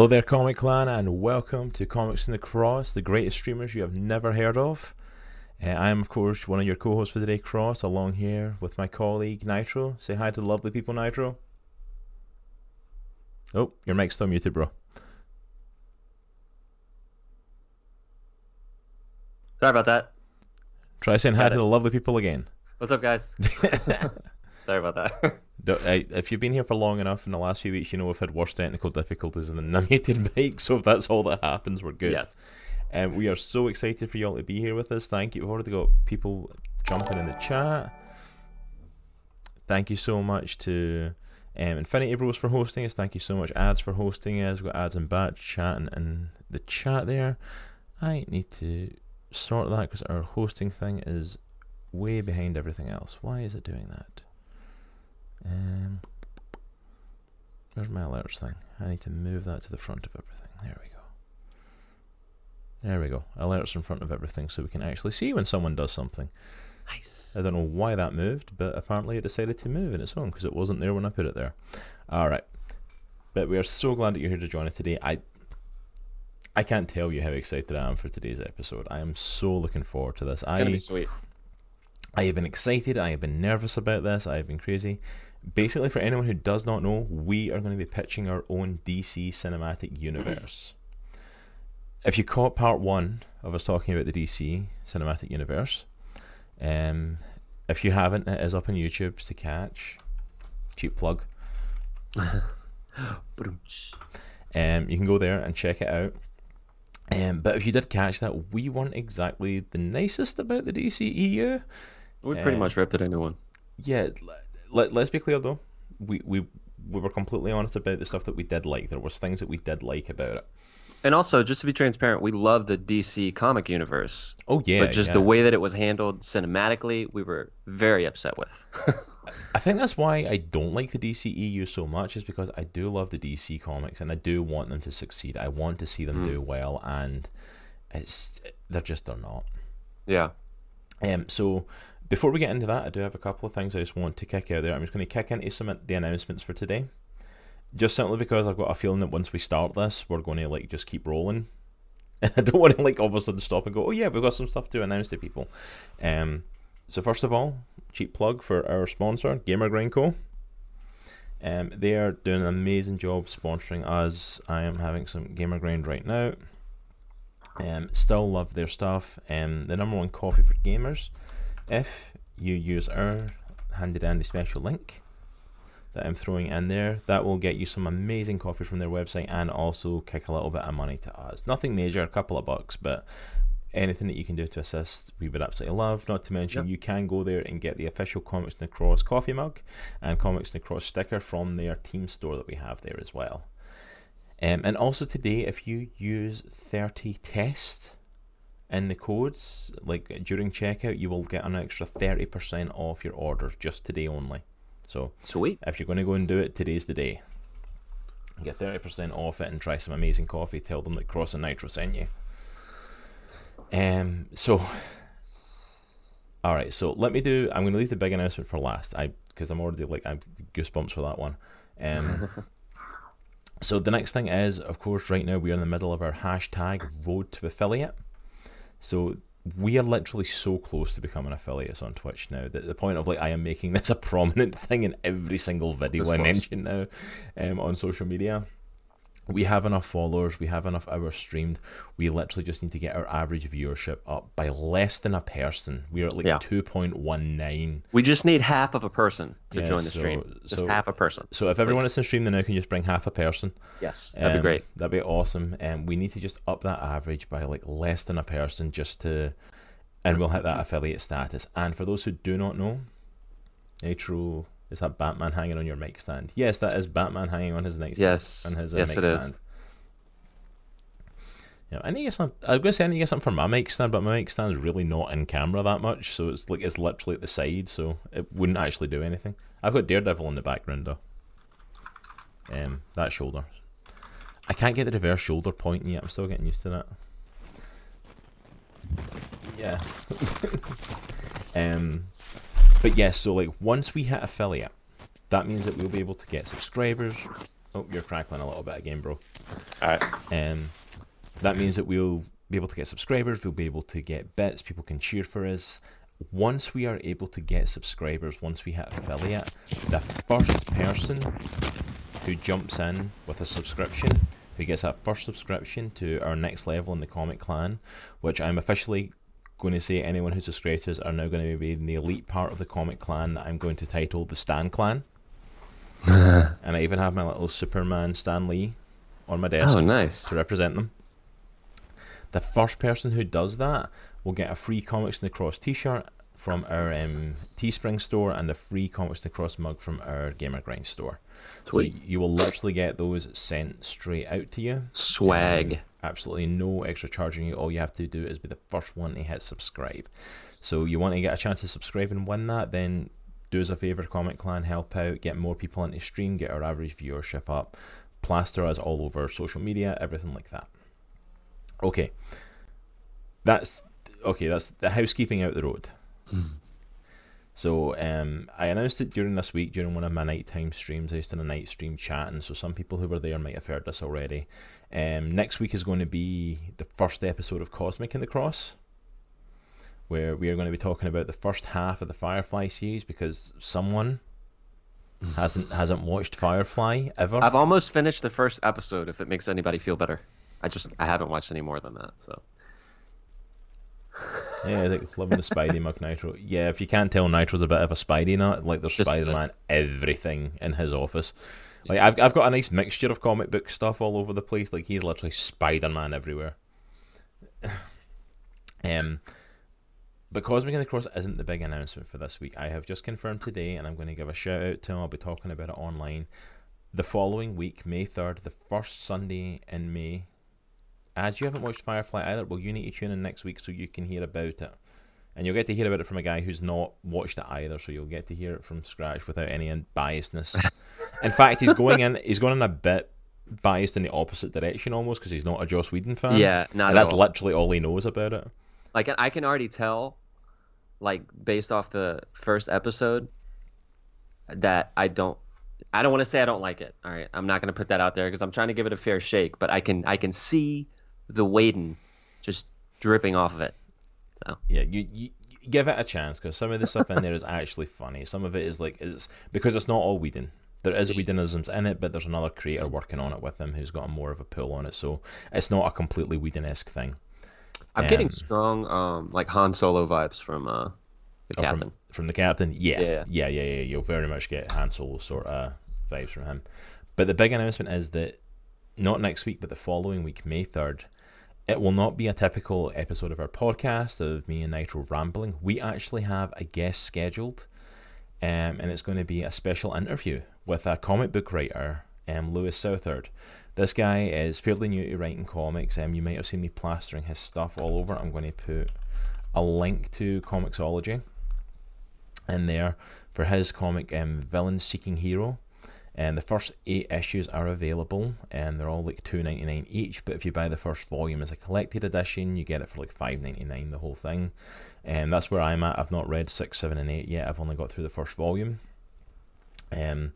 Hello there, Comic Clan, and welcome to Comics in the Cross, the greatest streamers you have never heard of. Uh, I am, of course, one of your co hosts for the day, Cross, along here with my colleague Nitro. Say hi to the lovely people, Nitro. Oh, your mic's still muted, bro. Sorry about that. Try saying hi to the lovely people again. What's up, guys? Sorry about that. If you've been here for long enough in the last few weeks, you know we've had worse technical difficulties than the muted mic, so if that's all that happens, we're good. Yes. Um, we are so excited for y'all to be here with us. Thank you. We've already got people jumping in the chat. Thank you so much to um, Infinity Bros for hosting us. Thank you so much, Ads, for hosting us. We've got Ads and Bat chatting in the chat there. I need to sort that because our hosting thing is way behind everything else. Why is it doing that? Um, where's my alerts thing? I need to move that to the front of everything. There we go. There we go. Alerts in front of everything so we can actually see when someone does something. Nice. I don't know why that moved, but apparently it decided to move in its own because it wasn't there when I put it there. All right. But we are so glad that you're here to join us today. I I can't tell you how excited I am for today's episode. I am so looking forward to this. It's I gonna be sweet. I have been excited. I have been nervous about this. I have been crazy. Basically, for anyone who does not know, we are going to be pitching our own DC cinematic universe. if you caught part one of us talking about the DC cinematic universe, um, if you haven't, it is up on YouTube to catch. Cheap plug. Um, you can go there and check it out. Um, but if you did catch that, we weren't exactly the nicest about the DCEU. We pretty Uh, much ripped it anyone. Yeah, let, let's be clear though. We, we we were completely honest about the stuff that we did like. There was things that we did like about it. And also, just to be transparent, we love the DC comic universe, Oh yeah, but just yeah. the way that it was handled cinematically, we were very upset with. I think that's why I don't like the DCEU so much is because I do love the DC comics and I do want them to succeed. I want to see them do well, and it's they're just they're not. yeah. Um, so before we get into that, I do have a couple of things I just want to kick out there. I'm just going to kick into some of the announcements for today, just simply because I've got a feeling that once we start this, we're going to like just keep rolling. I don't want to like all of a sudden stop and go, oh yeah, we've got some stuff to announce to people. Um, so first of all, cheap plug for our sponsor, Gamer Grind Co. Um, they are doing an amazing job sponsoring us. I am having some Gamer Grind right now. Um, still love their stuff. Um, the number one coffee for gamers. If you use our handy dandy special link that I'm throwing in there, that will get you some amazing coffee from their website and also kick a little bit of money to us. Nothing major, a couple of bucks, but anything that you can do to assist, we would absolutely love. Not to mention, Yep. you can go there and get the official Comics Cross coffee mug and Comics Cross sticker from their team store that we have there as well. Um, and also today, if you use 30 test in the codes, like during checkout, you will get an extra 30% off your orders just today only. So Sweet. if you're going to go and do it, today's the day. Get 30% off it and try some amazing coffee. Tell them that Cross and Nitro sent you. Um, so, all right. So let me do. I'm going to leave the big announcement for last. I because I'm already like I'm goosebumps for that one. Um, so the next thing is, of course, right now we are in the middle of our hashtag Road to Affiliate. So we are literally so close to becoming affiliates on Twitch now that the point of like I am making this a prominent thing in every single video I mention now um, on social media. We have enough followers, we have enough hours streamed. We literally just need to get our average viewership up by less than a person. We are at like Yeah. 2.19. We just need half of a person to Yeah, join the so- stream. Just so- half a person. So if everyone that's in stream then now can just bring half a person, Yes, that'd um, be great. That'd be awesome. And um, we need to just up that average by like less than a person just to, and we'll hit that affiliate status. And for those who do not know, Nitro is that Batman hanging on your mic stand? Yes, that is Batman hanging on his mic stand. Yes. on his, uh, yes, mic it stand. is. Yeah, I need to get some. I was gonna say I need to get something for my mic stand, but my mic stand is really not in camera that much, so it's like it's literally at the side, so it wouldn't actually do anything. I've got Daredevil in the background though. Um, that shoulder. I can't get the reverse shoulder pointing yet. I'm still getting used to that. Yeah. um, but yes, so like once we hit affiliate, that means that we'll be able to get subscribers, Oh, you're crackling a little bit again, bro. All right. Um, that means that we'll be able to get subscribers. We'll be able to get bits. People can cheer for us. Once we are able to get subscribers, once we hit affiliate, the first person who jumps in with a subscription, who gets that first subscription to our next level in the Comic Clan, which I'm officially going to say anyone who subscribes to us are now going to be in the elite part of the Comic Clan that I'm going to title the Stan Clan. and I even have my little Superman Stan Lee on my desk Oh, nice. to represent them. The first person who does that will get a free Comics in the Cross T-shirt from our um, Teespring store and a free Comics in the Cross mug from our Gamer Grind store. Sweet. So you will literally get those sent straight out to you. Swag. Um, absolutely no extra charging you. All you have to do is be the first one to hit subscribe. So you want to get a chance to subscribe and win that, then do us a favour, Comic Clan, help out, get more people into stream, get our average viewership up, plaster us all over social media, everything like that. Okay. That's okay, that's the housekeeping out the road. Hmm. So um, I announced it during this week during one of my nighttime streams. I used to do a night stream chatting, so some people who were there might have heard this already. Um, next week is going to be the first episode of Cosmic in the Cross, where we are going to be talking about the first half of the Firefly series because someone hasn't hasn't watched Firefly ever. I've almost finished the first episode. If it makes anybody feel better, I just I haven't watched any more than that. So Yeah, like loving the Spidey Mug Nitro. Yeah, if you can't tell, Nitro's a bit of a Spidey nut. Like there's Just. Spider Man everything in his office. Like I've I've got a nice mixture of comic book stuff all over the place. Like he's literally Spider Man everywhere. um, but Cosmic and the Cross isn't the big announcement for this week. I have just confirmed today, and I'm going to give a shout out to him. I'll be talking about it online. The following week, May third, the first Sunday in May, as you haven't watched Firefly either, well, you need to tune in next week so you can hear about it. And you'll get to hear about it from a guy who's not watched it either, so you'll get to hear it from scratch without any biasness. in fact, he's going in, he's going in a bit biased in the opposite direction almost because he's not a Joss Whedon fan. yeah, not that's all. literally all he knows about it. like I can already tell, like based off the first episode, that I don't. I don't want to say I don't like it. All right, I'm not going to put that out there because I'm trying to give it a fair shake. But I can I can see the Whedon just dripping off of it. Yeah, you, you, give it a chance because some of the stuff in there is actually funny. Some of it is like it's because it's not all Whedon. There is Whedonisms in it, but there's another creator working on it with him who's got more of a pull on it. So it's not a completely Whedon esque thing. I'm getting Um, strong um like Han Solo vibes from uh the Oh, captain. from from the captain. Yeah, Yeah. yeah, yeah, yeah. You'll very much get Han Solo sort of vibes from him. But the big announcement is that not next week, but the following week, May third, it will not be a typical episode of our podcast of me and Nitro rambling. We actually have a guest scheduled, um, and it's going to be a special interview with a comic book writer, um, Lewis Southard. This guy is fairly new to writing comics. Um, you might have seen me plastering his stuff all over. I'm going to put a link to Comixology in there for his comic um, Villain Seeking Hero. And the first eight issues are available, and they're all like two ninety nine each. But if you buy the first volume as a collected edition, you get it for like five ninety nine the whole thing. And that's where I'm at. I've not read six, seven, and eight yet. I've only got through the first volume. Um,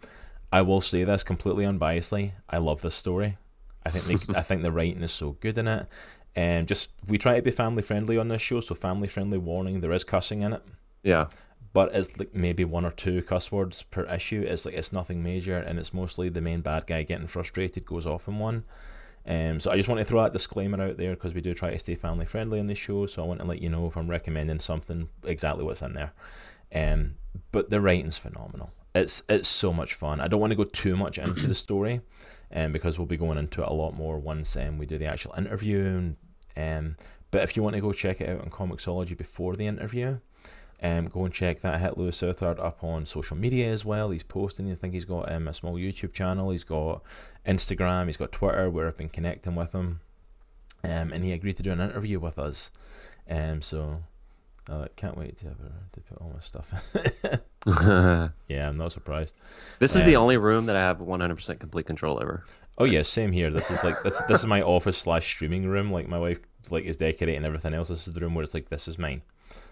I will say this completely unbiasedly. I love this story. I think they, I think the writing is so good in it. And just we try to be family friendly on this show, so family friendly warning. There is cussing in it Yeah. But it's like maybe one or two cuss words per issue. It's like it's nothing major, and it's mostly the main bad guy getting frustrated goes off in one. Um, so I just want to throw that disclaimer out there because we do try to stay family friendly on this show. So I want to let you know if I'm recommending something exactly what's in there. Um, but the writing's phenomenal. It's it's so much fun. I don't want to go too much into the story, um, because we'll be going into it a lot more once um, we do the actual interview. And, um, but if you want to go check it out on Comixology before the interview, um, go and check that. Hit Lewis Southard up on social media as well. He's posting. I think he's got um, a small YouTube channel. He's got Instagram. He's got Twitter where I've been connecting with him. Um, and he agreed to do an interview with us. Um, so uh, can't wait to have a, to put all my stuff. yeah, I'm not surprised. this is the Um, only room that I have 100% complete control over. Oh yeah, same here. This is like this. This is my office slash streaming room. Like my wife like is decorating everything else. This is the room where it's like this is mine.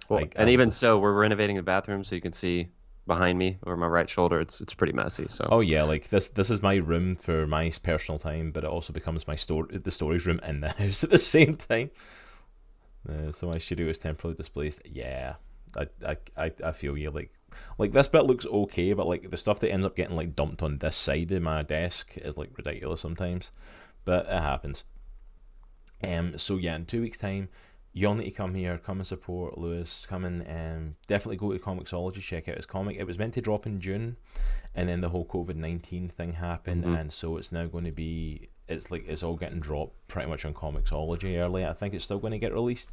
Well, Like, and um, even so, we're renovating the bathroom so you can see behind me over my right shoulder. It's it's pretty messy. So Oh yeah, like this this is my room for my personal time, but it also becomes my store the storage room in the house at the same time. Uh, so my studio is temporarily displaced. Yeah, I, I I I feel you. Like like this bit looks okay, but like the stuff that ends up getting like dumped on this side of my desk is like ridiculous sometimes. But it happens. Um. So yeah, in two weeks' time, you'll need to come here, come and support Lewis, come and um, definitely go to Comixology, check out his comic. It was meant to drop in June, and then the whole COVID nineteen thing happened, Mhm. and so it's now going to be it's like it's all getting dropped pretty much on Comixology early. I think it's still going to get released,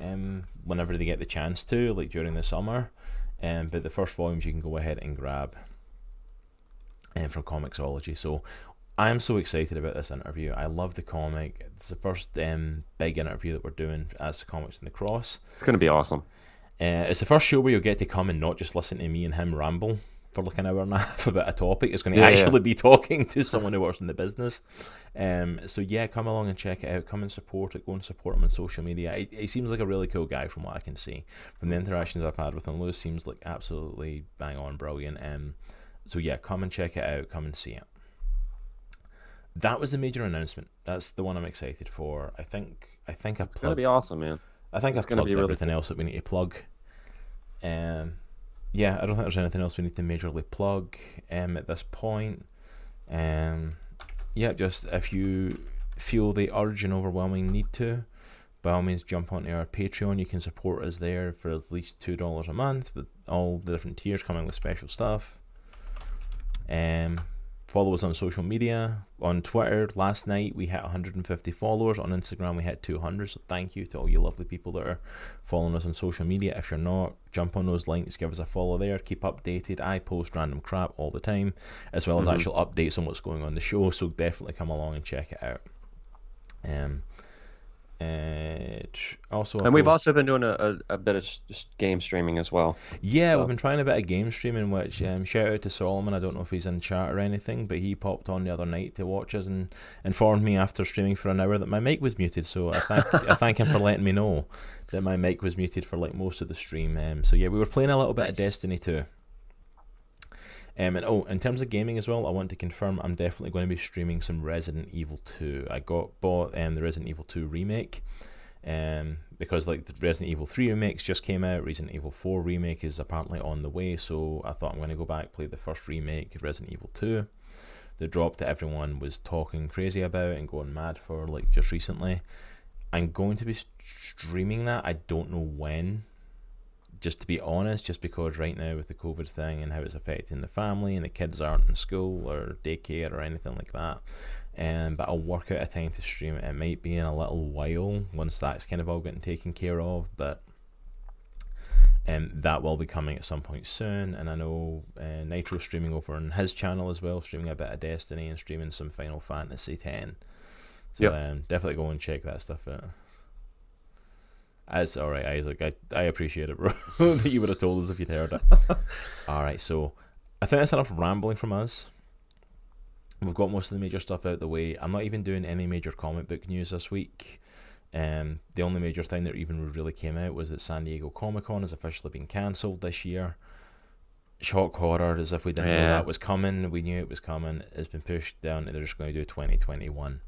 um, whenever they get the chance to, like during the summer. Um, but the first volumes you can go ahead and grab, um, from Comixology. So I am so excited about this interview. I love the comic. It's the first um, big interview that we're doing as Comics in the Cross. it's gonna be awesome. Uh, it's the first show where you'll get to come and not just listen to me and him ramble for like an hour and a half about a topic. It's going to Yeah, yeah. actually be talking to someone who works in the business. Um, so yeah, come along and check it out. Come and support it. Go and support him on social media. He, he seems like a really cool guy from what I can see. From the interactions I've had with him, Lewis seems like absolutely bang on brilliant. Um, so yeah, come and check it out. Come and see it. That was the major announcement. That's the one I'm excited for. I think. I think I It's gonna plugged be awesome, man. I think It's I've gonna plugged be really everything cool. else that we need to plug. Um, yeah, I don't think there's anything else we need to majorly plug um, at this point. Um, yeah, just if you feel the urge and overwhelming need to, by all means jump onto our Patreon. You can support us there for at least two dollars a month, with all the different tiers coming with special stuff. Um, follow us on social media. On Twitter, last night we hit 150 followers. On Instagram, we hit 200. So thank you to all you lovely people that are following us on social media. If you're not, jump on those links, give us a follow there, keep updated. I post random crap all the time, as well as Mhm. actual updates on what's going on the show. So definitely come along and check it out. Um, tr- also, And we've also been doing a, a, a bit of game streaming as well. yeah, So- we've been trying a bit of game streaming, which um, shout out to Solomon. I don't know if he's in chat or anything, but he popped on the other night to watch us and informed me after streaming for an hour that my mic was muted. So I thank I thank him for letting me know that my mic was muted for like most of the stream. Um, so yeah, we were playing a little bit of Destiny too. Um, and oh, in terms of gaming as well, I want to confirm I'm definitely going to be streaming some Resident Evil 2. I got bought um, the Resident Evil 2 remake um, because like the Resident Evil 3 remakes just came out, Resident Evil 4 remake is apparently on the way, so I thought I'm going to go back play the first remake Resident Evil 2. The drop that everyone was talking crazy about and going mad for like just recently. I'm going to be streaming that. I don't know when. Just to be honest, just because right now with the COVID thing and how it's affecting the family and the kids aren't in school or daycare or anything like that. Um, but I'll work out a time to stream it. It might be in a little while once that's kind of all getting taken care of, but um, that will be coming at some point soon. And I know uh, Nitro streaming over on his channel as well, streaming a bit of Destiny and streaming some Final Fantasy X. So Yep. um, definitely go and check that stuff out. That's all right, Isaac. I, I appreciate it, bro. that you would have told us if you'd heard it. all right, so I think that's enough rambling from us. We've got most of the major stuff out the way. I'm not even doing any major comic book news this week. Um, the only major thing that even really came out was that San Diego Comic Con has officially been cancelled this year. Shock horror, as if we didn't know that was coming. We knew it was coming. It's been pushed down. They're just going to do 2021.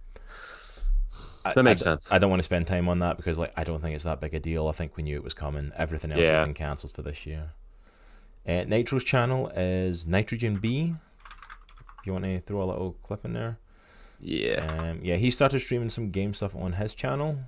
That makes I sense. I don't want to spend time on that because, like, I don't think it's that big a deal. I think we knew it was coming. Everything else Yeah. has been cancelled for this year. Uh, Nitro's channel is Nitrogen B. If you want to throw a little clip in there. Yeah. Um, yeah, he started streaming some game stuff on his channel.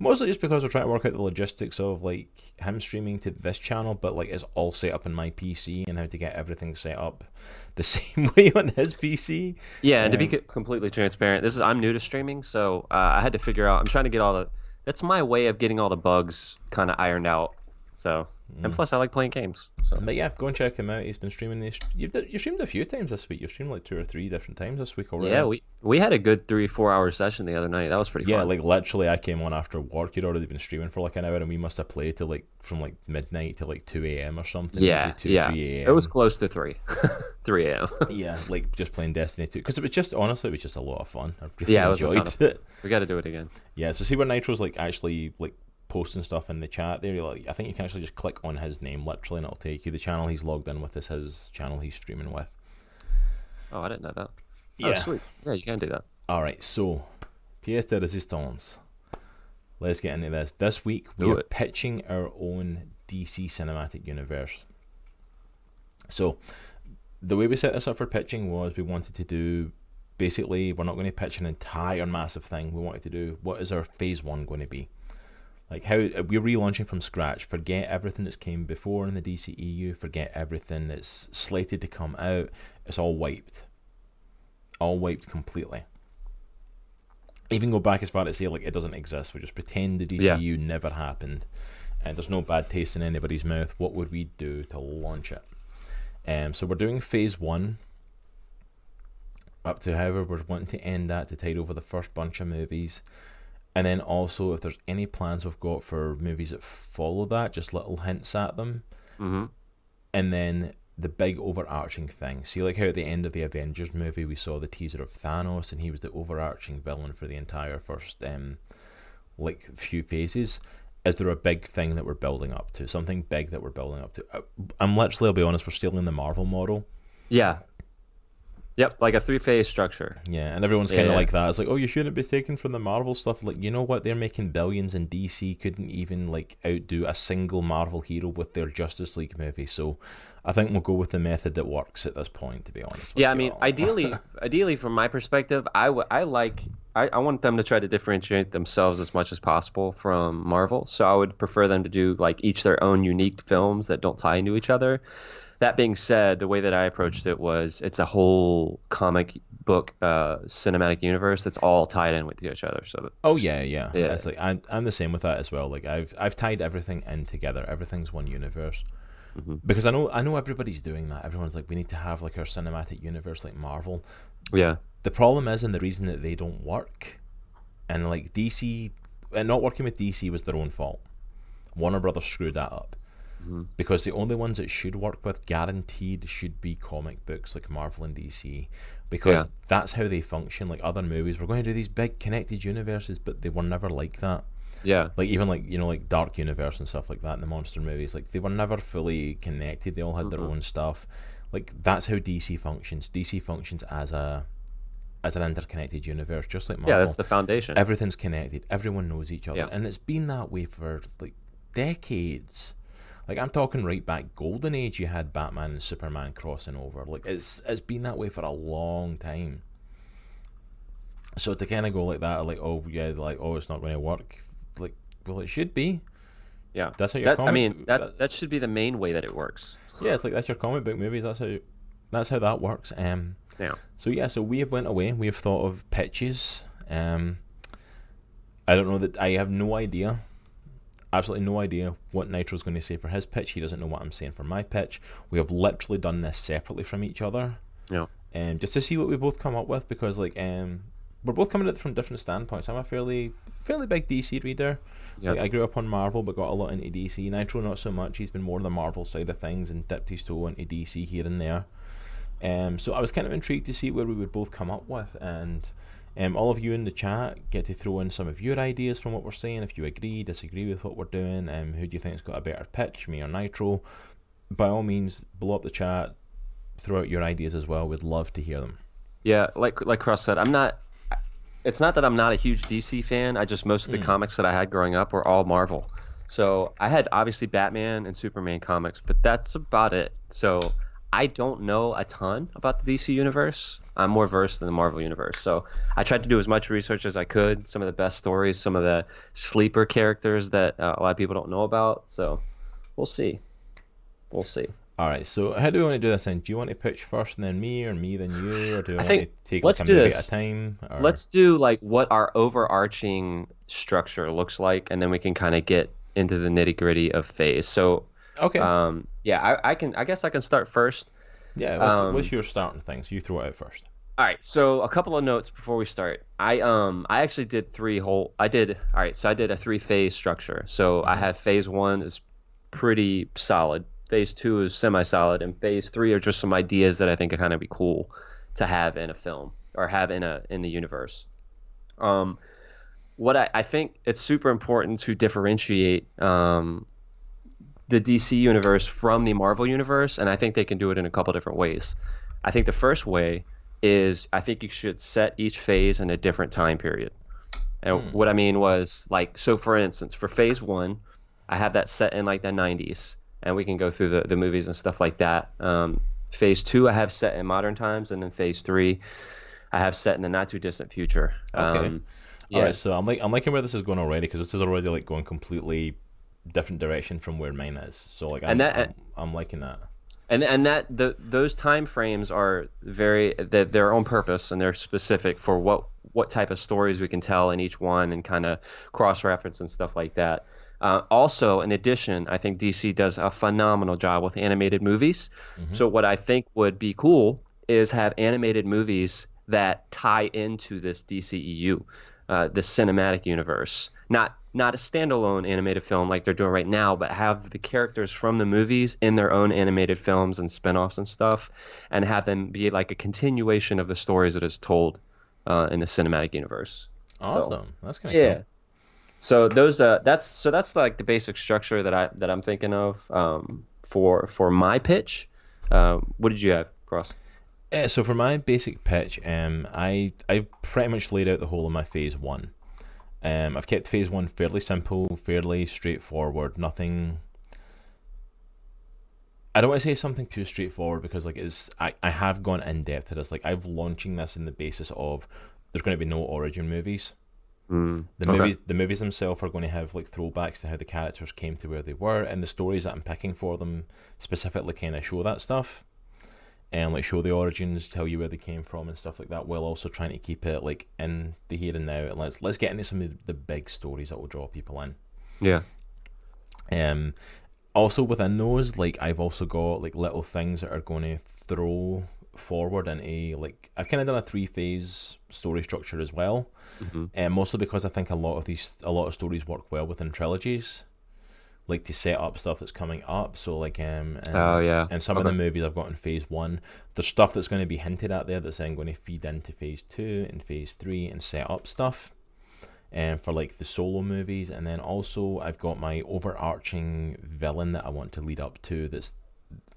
Mostly just because we're trying to work out the logistics of like him streaming to this channel, but like it's all set up in my PC and how to get everything set up the same way on his PC. Yeah, and to be Um, co- completely transparent, this is I'm new to streaming, so uh, I had to figure out. I'm trying to get all the. That's my way of getting all the bugs kind of ironed out. So, Mm. and plus, I like playing games. So But yeah, go and check him out. He's been streaming this. You've you streamed a few times this week. You've streamed like two or three different times this week already. yeah, we we had a good three four hour session the other night. That was pretty Yeah, fun. like literally, I came on after work. You'd already been streaming for like an hour, and we must have played till like from like midnight to like two a.m. or something. yeah, Usually two, yeah. 3 It was close to three, three a.m. yeah, like just playing Destiny 2 because it was just honestly it was just a lot of fun. I really Yeah, it was a ton enjoyed of it. we got to do it again. Yeah, so see where Nitro's like actually like posting stuff in the chat there, like, I think you can actually just click on his name literally, and it'll take you the channel he's logged in with. Is his channel he's streaming with. Oh, I didn't know that. Oh, yeah. Oh, sweet. Yeah, you can do that. All right, so pièce de résistance. Let's get into this. This week we Do are it. pitching our own DC cinematic universe. So the way we set this up for pitching was we wanted to do basically we're not going to pitch an entire massive thing. We wanted to do what is our phase one going to be. Like how we're relaunching from scratch. Forget everything that's came before in the DCEU. Forget everything that's slated to come out. It's all wiped. All wiped completely even go back as far as say like it doesn't exist. We just pretend the DCU never happened, and there's no bad taste in anybody's mouth. What would we do to launch it? Um, so we're doing phase one. Up to however we're wanting to end that to tide over the first bunch of movies, and then also if there's any plans we've got for movies that follow that, just little hints at them, Mm-hmm. and then the big overarching thing. See, like how at the end of the Avengers movie, we saw the teaser of Thanos, and he was the overarching villain for the entire first, um, like few phases. Is there a big thing that we're building up to? Something big that we're building up to? Uh, I'm literally, I'll be honest, we're stealing the Marvel model. Yeah. Yep, like a three phase structure. Yeah, and everyone's kind of Yeah. like that. It's like, oh, you shouldn't be taken from the Marvel stuff. Like, you know what? They're making billions, and DC couldn't even like outdo a single Marvel hero with their Justice League movie. So, I think we'll go with the method that works at this point. To be honest. with Yeah, I mean, all. ideally, ideally, from my perspective, I, w- I like I, I want them to try to differentiate themselves as much as possible from Marvel. So I would prefer them to do like each their own unique films that don't tie into each other. That being said, the way that I approached it was it's a whole comic book uh, cinematic universe that's all tied in with each other. So Oh yeah, yeah. Yeah. It's like I'm I'm the same with that as well. Like I've I've tied everything in together. Everything's one universe. Mhm. Because I know I know everybody's doing that. Everyone's like, we need to have like our cinematic universe like Marvel. yeah, The problem is, and the reason that they don't work, and like DC, and not working with DC was their own fault. Warner Brothers screwed that up. Mhm. Because the only ones that should work with guaranteed should be comic books like Marvel and DC. Because Yeah. that's how they function. Like other movies, we're going to do these big connected universes, but they were never like that yeah, like even like you know like dark universe and stuff like that in the monster movies like they were never fully connected they all had their Mhm. own stuff like that's how dc functions dc functions as a as an interconnected universe just like marvel yeah. That's the foundation. everything's connected everyone knows each other Yeah. and it's been that way for like decades like i'm talking right back golden age you had batman and superman crossing over. Like it's it's been that way for a long time. So to kind of go like that like oh yeah like oh it's not going to work like well it should be. Yeah, that's how your that, comic I mean that that should be the main way that it works. yeah it's like that's your comic book movies that's how that's how that works um. Yeah. so yeah so we have went away we have thought of pitches um. I don't know that i have no idea absolutely no idea what nitro's going to say for his pitch he doesn't know what i'm saying for my pitch we have literally done this separately from each other Yeah. um just to see what we both come up with because like um we're both coming at it from different standpoints i'm a fairly fairly big dc reader Yeah. like I grew up on Marvel, but got a lot into DC. Nitro, not so much. He's been more on the Marvel side of things and dipped his toe into DC here and there. Um, so I was kind of intrigued to see where we would both come up with, and um, all of you in the chat get to throw in some of your ideas from what we're saying. If you agree, disagree with what we're doing, um, who do you think's got a better pitch, me or Nitro? By all means, blow up the chat, throw out your ideas as well. We'd love to hear them. Yeah, like like Cross said, I'm not. It's not that I'm not a huge DC fan. I just most of the Mm. comics that I had growing up were all Marvel. So I had obviously Batman and Superman comics, but that's about it. So I don't know a ton about the DC universe. I'm more versed in the Marvel universe. So I tried to do as much research as I could. Some of the best stories, some of the sleeper characters that uh, a lot of people don't know about. So we'll see. We'll see. All right, so how do we want to do this? Then, do you want to pitch first, and then me, or me, then you, or do we I want think- to take let's like a do movie this. at a time? Or... Let's do like what our overarching structure looks like, and then we can kind of get into the nitty gritty of phase. So, Okay. um, yeah, I, I can. I guess I can start first. Yeah. What's, um, what's your starting things? You throw it out first. All right, so a couple of notes before we start. I um I actually did three whole. I did all right. So I did a three phase structure. So I had phase one is pretty solid. Phase two is semi solid, and phase three are just some ideas that I think are kind of be cool to have in a film or have in a in the universe. Um, what I, I think it's super important to differentiate um, the DC universe from the Marvel universe, and I think they can do it in a couple different ways. I think the first way is I think you should set each phase in a different time period. And Hmm. what I mean was like so for instance, for phase 1, I have that set in like the 90s and we can go through the, the movies and stuff like that. Um, phase 2 I have set in modern times and then phase 3 I have set in the not too distant future. Okay. Um, yeah. right, so I'm like I'm liking where this is going already because this is already like going completely different direction from where mine is. So like I'm, And that- I'm, I'm liking that. and and that the those time frames are very they're their own purpose and they're specific for what what type of stories we can tell in each one and kind of cross reference and stuff like that. Uh, also, in addition, I think DC does a phenomenal job with animated movies. So what I think would be cool is have animated movies that tie into this DCEU, uh, the cinematic universe. Not not a standalone animated film like they're doing right now, but have the characters from the movies in their own animated films and spin-offs and stuff, and have them be like a continuation of the stories that is told uh, in the cinematic universe. Awesome. That's kind of Yeah. cool. So those uh that's so that's like the basic structure that I that I'm thinking of um for for my pitch. Um, what did you have, Cross? Uh, so for my basic pitch, um, I I've pretty much laid out the whole of my phase one. Um, I've kept phase one fairly simple, fairly straightforward. Nothing. I don't want to say something too straightforward because like it's I, I have gone in depth to this. Like I've launching this in the basis of there's going to be no origin movies. Mm, The okay. movies the movies themselves are going to have like throwbacks to how the characters came to where they were, and the stories that I'm picking for them specifically kind of show that stuff, and like show the origins, tell you where they came from and stuff like that, while also trying to keep it like in the here and now. And let's let's get into some of the big stories that will draw people in. Yeah. Um, also within those, like I've also got like little things that are going to throw forward into like I've kind of done a three phase story structure as well, and mostly because I think a lot of these a lot of stories work well within trilogies, like to set up stuff that's coming up. So like um, and, Oh yeah. and some of the movies I've got in phase one, there's stuff that's going to be hinted at there that's then going to feed into phase two and phase three and set up stuff. And for like the solo movies, and then also I've got my overarching villain that I want to lead up to. That's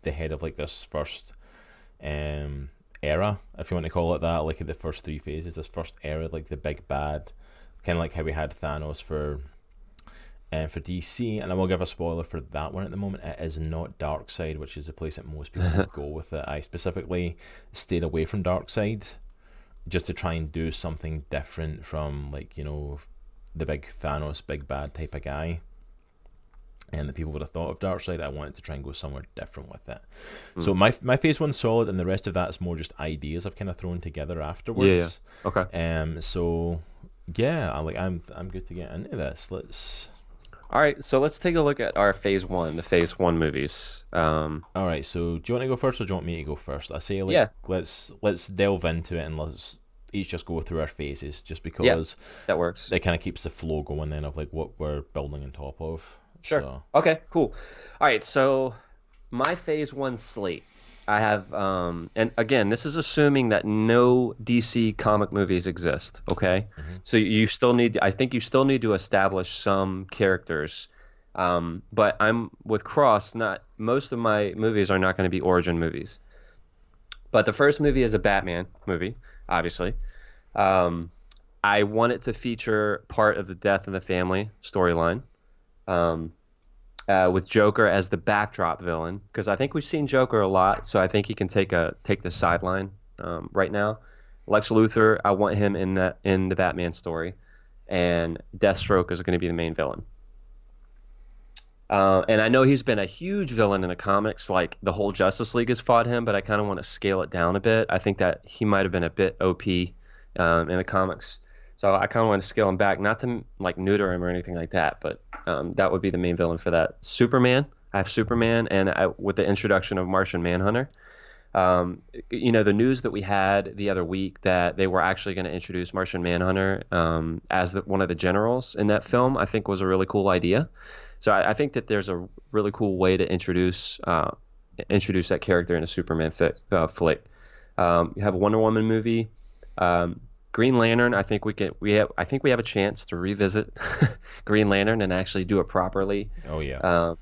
the head of like this first um era, if you want to call it that, like the first three phases. This first era, like the big bad, kind of like how we had Thanos for and for DC, and I will give a spoiler for that one at the moment. It is not Darkseid, which is the place that most people would go with it. I specifically stayed away from Darkseid just to try and do something different from like you know the big Thanos, big bad type of guy. And the people would have thought of Darkseid. I wanted to try and go somewhere different with it. So my my phase one's solid, and the rest of that's more just ideas I've kind of thrown together afterwards. Yeah. Okay. Um. So yeah, I'm like I'm I'm good to get into this. Let's. All right. So let's take a look at our phase one, the phase one movies. Um, All right. So do you want to go first, or do you want me to go first? I say like Yeah. let's let's delve into it and let's each just go through our phases, just because yeah, that works. it kind of keeps the flow going then of like what we're building on top of. Sure. So, Okay, cool. All right, so my phase one slate. I have, um, and again, this is assuming that no DC comic movies exist. Okay, so you still need. I think you still need to establish some characters. Um, but I'm with Cross. Not most of my movies are not going to be origin movies. But the first movie is a Batman movie, obviously. Um, I want it to feature part of the death in the family storyline um, uh, with Joker as the backdrop villain because I think we've seen Joker a lot, so I think he can take a take the sideline um, right now. Lex Luthor, I want him in that in the Batman story, and Deathstroke is going to be the main villain. Uh, and I know he's been a huge villain in the comics, like the whole Justice League has fought him, but I kind of want to scale it down a bit. I think that he might have been a bit OP um, in the comics. So I kind of want to scale him back, not to like neuter him or anything like that, but um, that would be the main villain for that. Superman, I have Superman, and I, with the introduction of Martian Manhunter, um, you know, the news that we had the other week that they were actually going to introduce Martian Manhunter um, as the, one of the generals in that film, I think was a really cool idea. So I, I think that there's a really cool way to introduce uh, introduce that character in a Superman fi- uh, flick. Um, you have a Wonder Woman movie. Um, Green Lantern, I think we can we have I think we have a chance to revisit Green Lantern and actually do it properly. Oh yeah. Uh,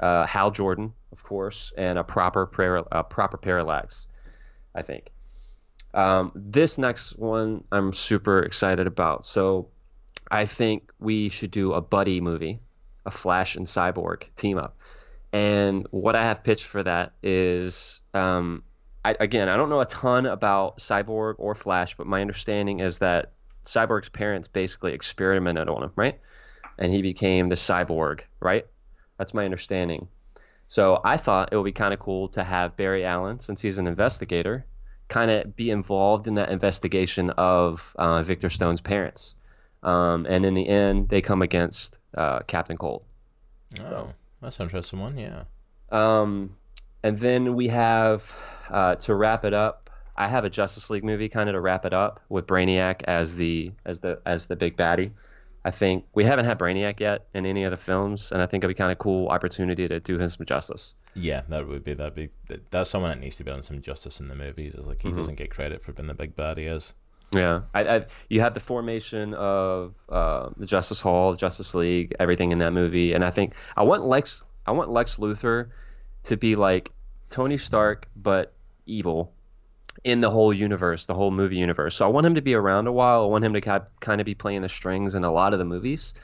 uh, Hal Jordan, of course, and a proper prayer, a proper parallax, I think. Um, this next one I'm super excited about. So I think we should do a buddy movie, a Flash and Cyborg team up. And what I have pitched for that is, um, I, again, I don't know a ton about Cyborg or Flash, but my understanding is that Cyborg's parents basically experimented on him, right? And he became the cyborg, right? That's my understanding. So I thought it would be kind of cool to have Barry Allen, since he's an investigator, kind of be involved in that investigation of uh, Victor Stone's parents. Um, and in the end, they come against uh, Captain Cold. Oh, so, that's an interesting one, yeah. Um, and then we have uh, to wrap it up. I have a Justice League movie kind of to wrap it up with Brainiac as the as the as the big baddie. I think we haven't had Brainiac yet in any of the films, and I think it'd be kind of cool opportunity to do him some justice. Yeah, that would be that be that's someone that needs to be done some justice in the movies. Is like he mm-hmm. doesn't get credit for being the big bad he is. Yeah, I, I you had the formation of uh, the Justice Hall, Justice League, everything in that movie, and I think I want Lex, I want Lex Luthor to be like Tony Stark but evil in the whole universe, the whole movie universe. So I want him to be around a while. I want him to kind of be playing the strings in a lot of the movies.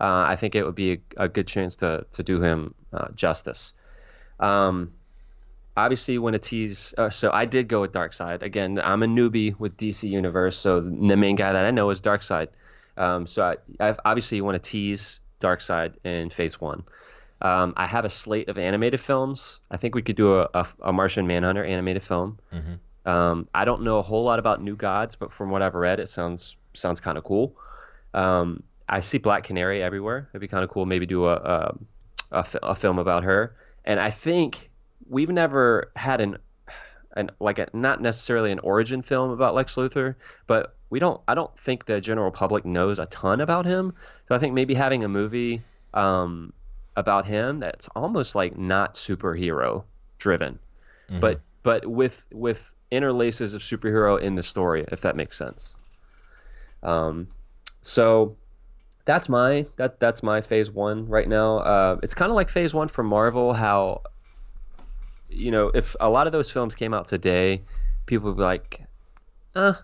Uh, I think it would be a, a, good chance to to do him uh, justice. Um, obviously want to tease. Uh, so I did go with Darkseid. Again, I'm a newbie with DC Universe, so the main guy that I know is Darkseid. Um, so I I've, obviously want to tease Darkseid in Phase One. Um, I have a slate of animated films. I think we could do a, a, a Martian Manhunter animated film. Mm-hmm. Um, I don't know a whole lot about New Gods, but from what I've read, it sounds sounds kind of cool. Um, I see Black Canary everywhere. It'd be kind of cool. Maybe do a, a, a, a film about her. And I think we've never had an an like a not necessarily an origin film about Lex Luthor, but we don't I don't think the general public knows a ton about him. So I think maybe having a movie um, about him that's almost like not superhero driven, mm-hmm. but but with with interlaces of superhero in the story, if that makes sense. Um, so that's my that that's my phase one right now. Uh, it's kind of like phase one for Marvel, how you know, if a lot of those films came out today, people would be like, uh,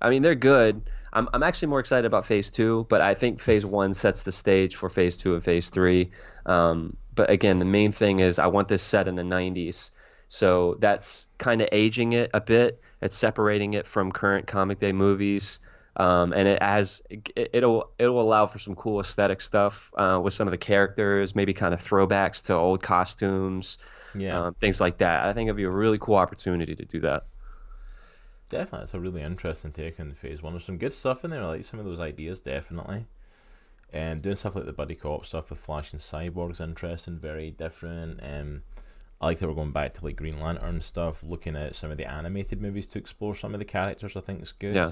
I mean, they're good. I'm, I'm actually more excited about phase two, but I think phase one sets the stage for phase two and phase three. Um, but again, the main thing is I want this set in the 90s. So that's kind of aging it a bit. It's separating it from current comic day movies. Um, and it has it, will it'll allow for some cool aesthetic stuff uh, with some of the characters, maybe kind of throwbacks to old costumes yeah, um, things like that. I think it'd be a really cool opportunity to do that. Definitely, it's a really interesting take on Phase One. There's some good stuff in there. I like some of those ideas, definitely. And doing stuff like the buddy cop stuff with Flash and Cyborg's interesting, very different. Um, I like that we're going back to like Green Lantern stuff, looking at some of the animated movies to explore some of the characters. I think is good. Yeah.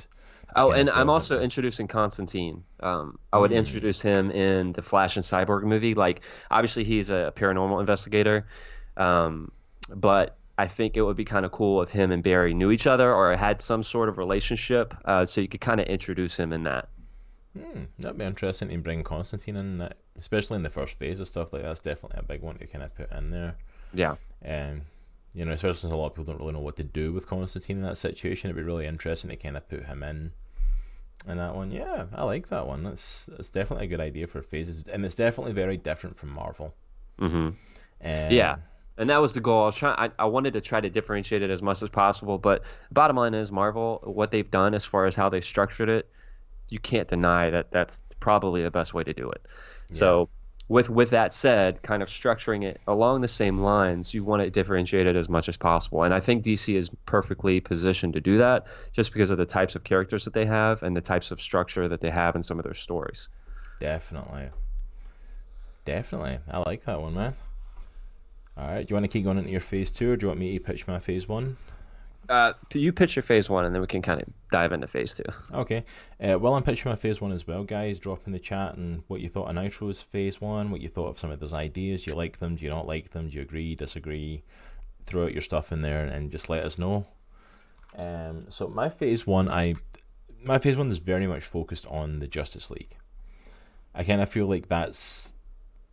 Oh, and I'm also introducing Constantine. Um, I would mm. introduce him in the Flash and Cyborg movie. Like, obviously, he's a paranormal investigator. Um, but I think it would be kind of cool if him and Barry knew each other or had some sort of relationship, uh, so you could kind of introduce him in that. Hmm, that'd be interesting to bring Constantine in that, especially in the first phase of stuff like that's definitely a big one to kind of put in there. Yeah. And um, you know, especially since a lot of people don't really know what to do with Constantine in that situation, it'd be really interesting to kind of put him in. And that one, yeah, I like that one. That's that's definitely a good idea for phases, and it's definitely very different from Marvel. Mm-hmm. And yeah, and that was the goal. I was trying. I, I wanted to try to differentiate it as much as possible. But bottom line is, Marvel, what they've done as far as how they structured it, you can't deny that that's probably the best way to do it. Yeah. So, with with that said, kind of structuring it along the same lines, you want to differentiate it as much as possible. And I think DC is perfectly positioned to do that, just because of the types of characters that they have and the types of structure that they have in some of their stories. Definitely. Definitely. I like that one, man. All right. Do you want to keep going into your phase two, or do you want me to pitch my phase one? Uh, you pitch your phase one, and then we can kind of dive into phase two. Okay. Uh, well, I'm pitching my phase one as well, guys. Drop in the chat and what you thought of Nitro's phase one, what you thought of some of those ideas. Do you like them? Do you not like them? Do you agree? Disagree? Throw out your stuff in there and just let us know. Um, so my phase one, I my phase one is very much focused on the Justice League. I kind of feel like that's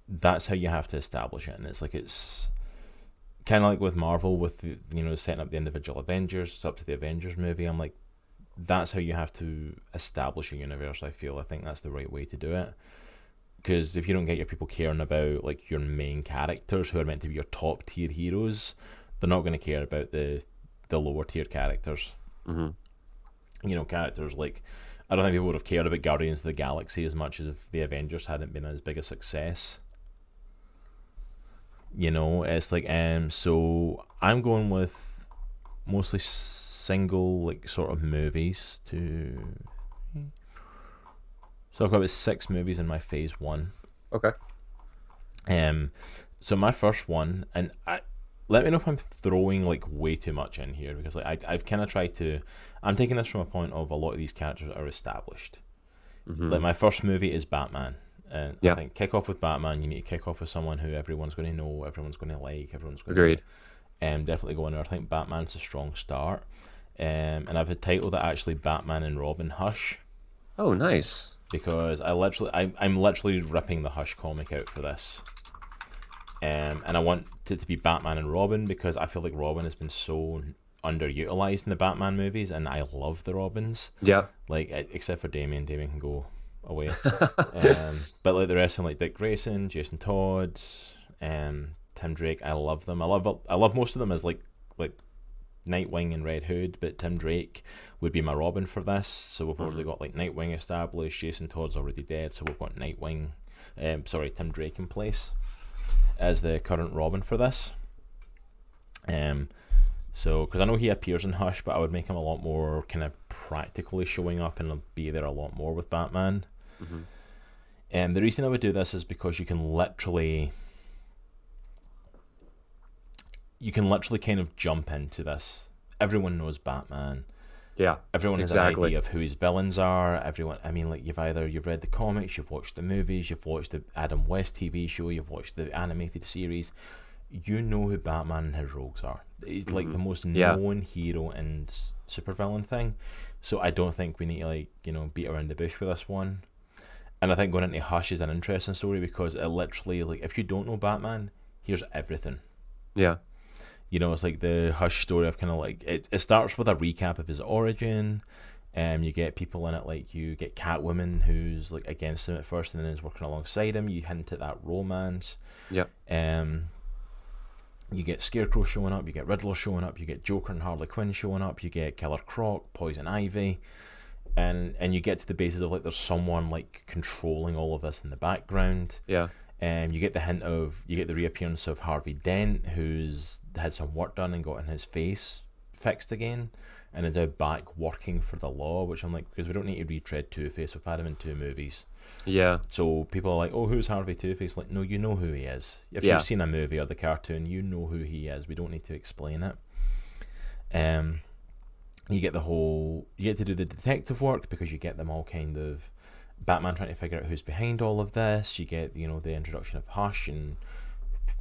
that's how you have to establish it, and it's like it's kind of like with Marvel with the, you know setting up the individual Avengers up to the Avengers movie. I'm like, that's how you have to establish a universe. I feel I think that's the right way to do it. Because if you don't get your people caring about like your main characters who are meant to be your top tier heroes, they're not going to care about the the lower tier characters. Mm-hmm. You know, characters like I don't think people would have cared about Guardians of the Galaxy as much as if the Avengers hadn't been as big a success. You know, it's like um. So I'm going with mostly single like sort of movies to. So I've got about six movies in my phase one. Okay. Um, so my first one, and I let me know if I'm throwing like way too much in here because like I I've kind of tried to. I'm taking this from a point of a lot of these characters are established. Mm-hmm. Like my first movie is Batman. And Yeah. I think kick off with Batman. You need to kick off with someone who everyone's going to know, everyone's going to like, everyone's going Agreed. to um, definitely go in there. I think Batman's a strong start. Um, and I've titled it actually Batman and Robin Hush Oh, nice. because I literally I, I'm literally ripping the Hush comic out for this. Um, and I want it to be Batman and Robin because I feel like Robin has been so underutilized in the Batman movies, and I love the Robins. Yeah. Like except for Damian, Damian can go away. um, but like the rest of them, like Dick Grayson, Jason Todd, um, Tim Drake, I love them. I love I love most of them as like like Nightwing and Red Hood, but Tim Drake would be my Robin for this. So we've already got like Nightwing established. Jason Todd's already dead, so we've got Nightwing. Um, sorry, Tim Drake in place as the current Robin for this. Um, so because I know he appears in Hush, but I would make him a lot more kind of practically showing up and be there a lot more with Batman. Mhm. Um, the reason I would do this is because you can literally you can literally kind of jump into this. Everyone knows Batman. Yeah. Everyone has an Exactly. idea of who his villains are. Everyone, I mean, like you've either you've read the comics, you've watched the movies, you've watched the Adam West TV show, you've watched the animated series. You know who Batman and his rogues are. He's like the most Mm-hmm. Yeah. known hero and supervillain thing. So I don't think we need to like you know beat around the bush with this one. And I think going into Hush is an interesting story because it literally like if you don't know Batman, here's everything Yeah. you know, it's like the Hush story of kind of like it, it starts with a recap of his origin. Um, you get people in it like you get Catwoman who's like against him at first and then is working alongside him. You hint at that romance. Yeah. Um, you get Scarecrow showing up, you get Riddler showing up, you get Joker and Harley Quinn showing up, you get Killer Croc, Poison Ivy, and and you get to the basis of like there's someone like controlling all of this in the background. Yeah. Um, you get the hint of you get the reappearance of Harvey Dent, who's had some work done and gotten his face fixed again, and is now back working for the law. Which I'm like, because we don't need to retread Two Face. We've had him in two movies, Yeah. so people are like, "Oh, who's Harvey Two Face?" Like, no, you know who he is. If Yeah. you've seen a movie or the cartoon, you know who he is. We don't need to explain it. Um, you get the whole you get to do the detective work because you get them all kind of Batman trying to figure out who's behind all of this. You get you know the introduction of Hush and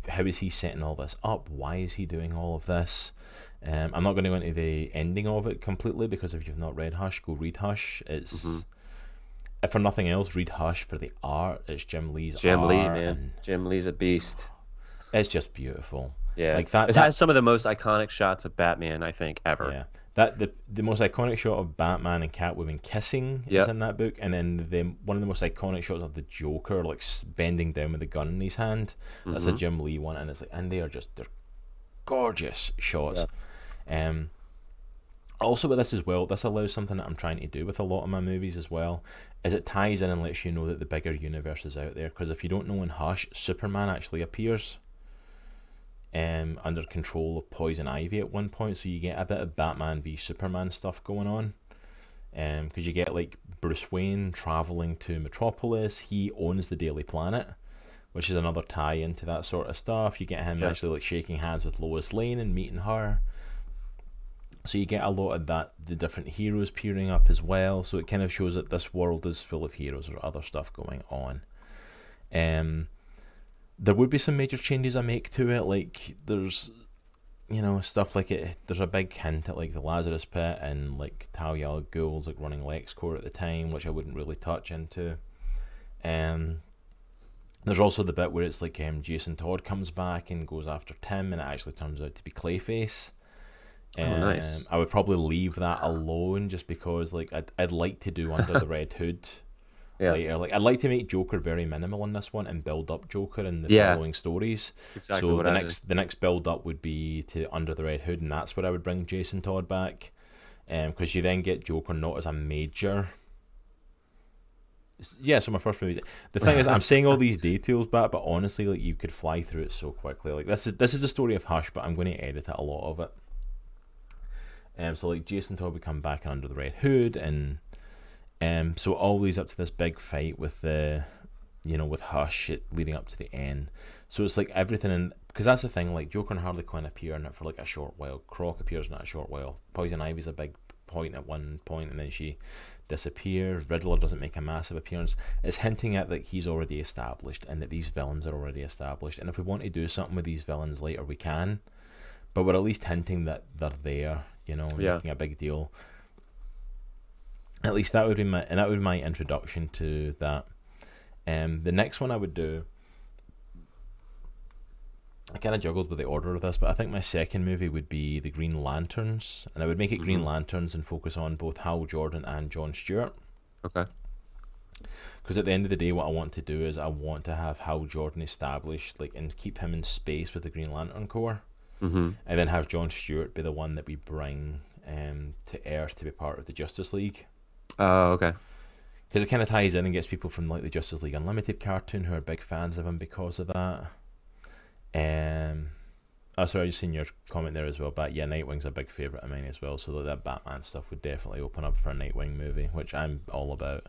how is he setting all this up? Why is he doing all of this? Um, I'm not going to go into the ending of it completely because if you've not read Hush, go read Hush. It's Mhm. if for nothing else, read Hush for the art. It's Jim Lee's Jim art, Lee, man. Jim Lee's a beast. It's just beautiful. Yeah. Like that- It that- has some of the most iconic shots of Batman, I think, ever. Yeah, that the the most iconic shot of Batman and Catwoman kissing is in that book, and then the one of the most iconic shots of the Joker like bending down with the gun in his hand. That's a Mhm. Jim Lee one, and it's like, and they are just they're gorgeous shots. Um, also with this as well, this allows something that I'm trying to do with a lot of my movies as well, is it ties in and lets you know that the bigger universe is out there. Because if you don't know in Hush, Superman actually appears. Um, under control of Poison Ivy at one point, so you get a bit of Batman v Superman stuff going on. Um, because you get like Bruce Wayne traveling to Metropolis. He owns the Daily Planet, which is another tie into that sort of stuff. You get him Yeah. actually like shaking hands with Lois Lane and meeting her. So you get a lot of that, the different heroes peering up as well. So it kind of shows that this world is full of heroes or other stuff going on. Um, there would be some major changes I make to it. Like there's you know stuff like it. There's a big hint at like the Lazarus Pit and like Talia al Ghul's like running LexCorp at the time, which I wouldn't really touch into. Um, there's also the bit where it's like um, Jason Todd comes back and goes after Tim, and it actually turns out to be Clayface. Oh, nice. Um, I would probably leave that alone just because like I'd, I'd like to do Under the Red Hood Yeah. later. Like I'd like to make Joker very minimal in this one and build up Joker in the Yeah. following stories. Exactly so the I next the next build up would be to Under the Red Hood, and that's where I would bring Jason Todd back, because you then get Joker not as a major. Yeah, so my first movie. The thing is, I'm saying all these details back, but honestly, like you could fly through it so quickly. Like this is this is the story of Hush, but I'm going to edit it a lot of it. Um, so like Jason Todd would come back under the Red Hood, and um, so all leads up to this big fight with the, you know, with Hush, it leading up to the end. So it's like everything in because that's the thing. Like Joker and Harley Quinn appear in it for like a short while. Croc appears in it a short while. Poison Ivy's a big point at one point, and then she disappears. Riddler doesn't make a massive appearance. It's hinting at that he's already established and that these villains are already established. And if we want to do something with these villains later, we can. But we're at least hinting that they're there. You know, Yeah. making a big deal. At least that would be my and that would be my introduction to that. Um, the next one I would do. I kind of juggled with the order of this, but I think my second movie would be the Green Lanterns, and I would make it Green Mhm. Lanterns and focus on both Hal Jordan and John Stewart. Okay. Because at the end of the day, what I want to do is I want to have Hal Jordan established, like, and keep him in space with the Green Lantern Corps, Mm-hmm. and then have John Stewart be the one that we bring um, to Earth to be part of the Justice League. Oh, okay. Because it kind of ties in and gets people from like the Justice League Unlimited cartoon who are big fans of him because of that. Um, oh, sorry, I just seen your comment there as well. But yeah, Nightwing's a big favorite of mine as well. So like, that Batman stuff would definitely open up for a Nightwing movie, which I'm all about.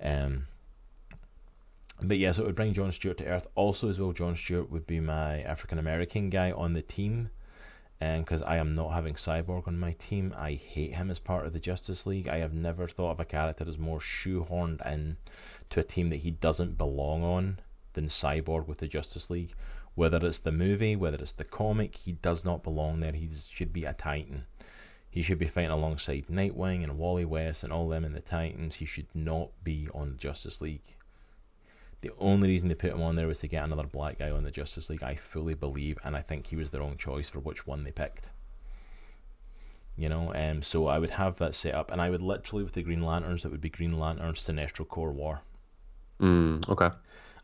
Um, but yeah, so it would bring John Stewart to Earth. Also, as well, John Stewart would be my African American guy on the team. And because I am not having Cyborg on my team, I hate him as part of the Justice League. I have never thought of a character as more shoehorned in to a team that he doesn't belong on than Cyborg with the Justice League. Whether it's the movie, whether it's the comic, he does not belong there. He should be a Titan. He should be fighting alongside Nightwing and Wally West and all them in the Titans. He should not be on the Justice League. The only reason they put him on there was to get another black guy on the Justice League. I fully believe, and I think he was the wrong choice for which one they picked. You know, um, so I would have that set up, and I would literally with the Green Lanterns, it would be Green Lanterns Sinestro Corps War, Mm, okay.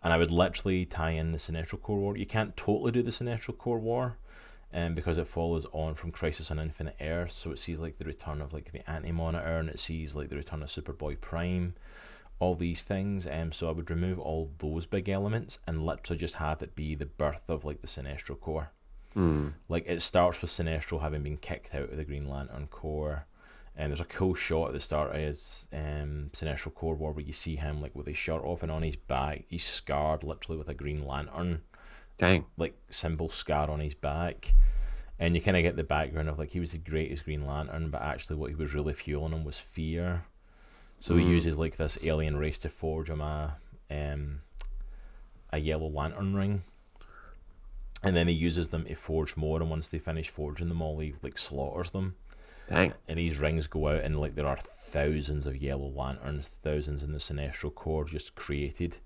and I would literally tie in the Sinestro Corps War. You can't totally do the Sinestro Corps War, um, because it follows on from Crisis on Infinite Earth, so it sees like the return of like the Anti Monitor, and it sees like the return of Superboy Prime, all these things. Um, so I would remove all those big elements and literally just have it be the birth of like the Sinestro Corps. Mm. Like it starts with Sinestro having been kicked out of the Green Lantern Corps. And there's a cool shot at the start of his um, Sinestro Corps War where you see him like with his shirt off and on his back, he's scarred literally with a Green Lantern Dang. like symbol scar on his back. And you kind of get the background of like he was the greatest Green Lantern, but actually what he was really fueling him was fear. So he Mm. uses like this alien race to forge him a um, a yellow lantern ring, and then he uses them to forge more. And once they finish forging them all, he like slaughters them. Dang. And these rings go out, and like there are thousands of yellow lanterns, thousands in the Sinestro Corps just created.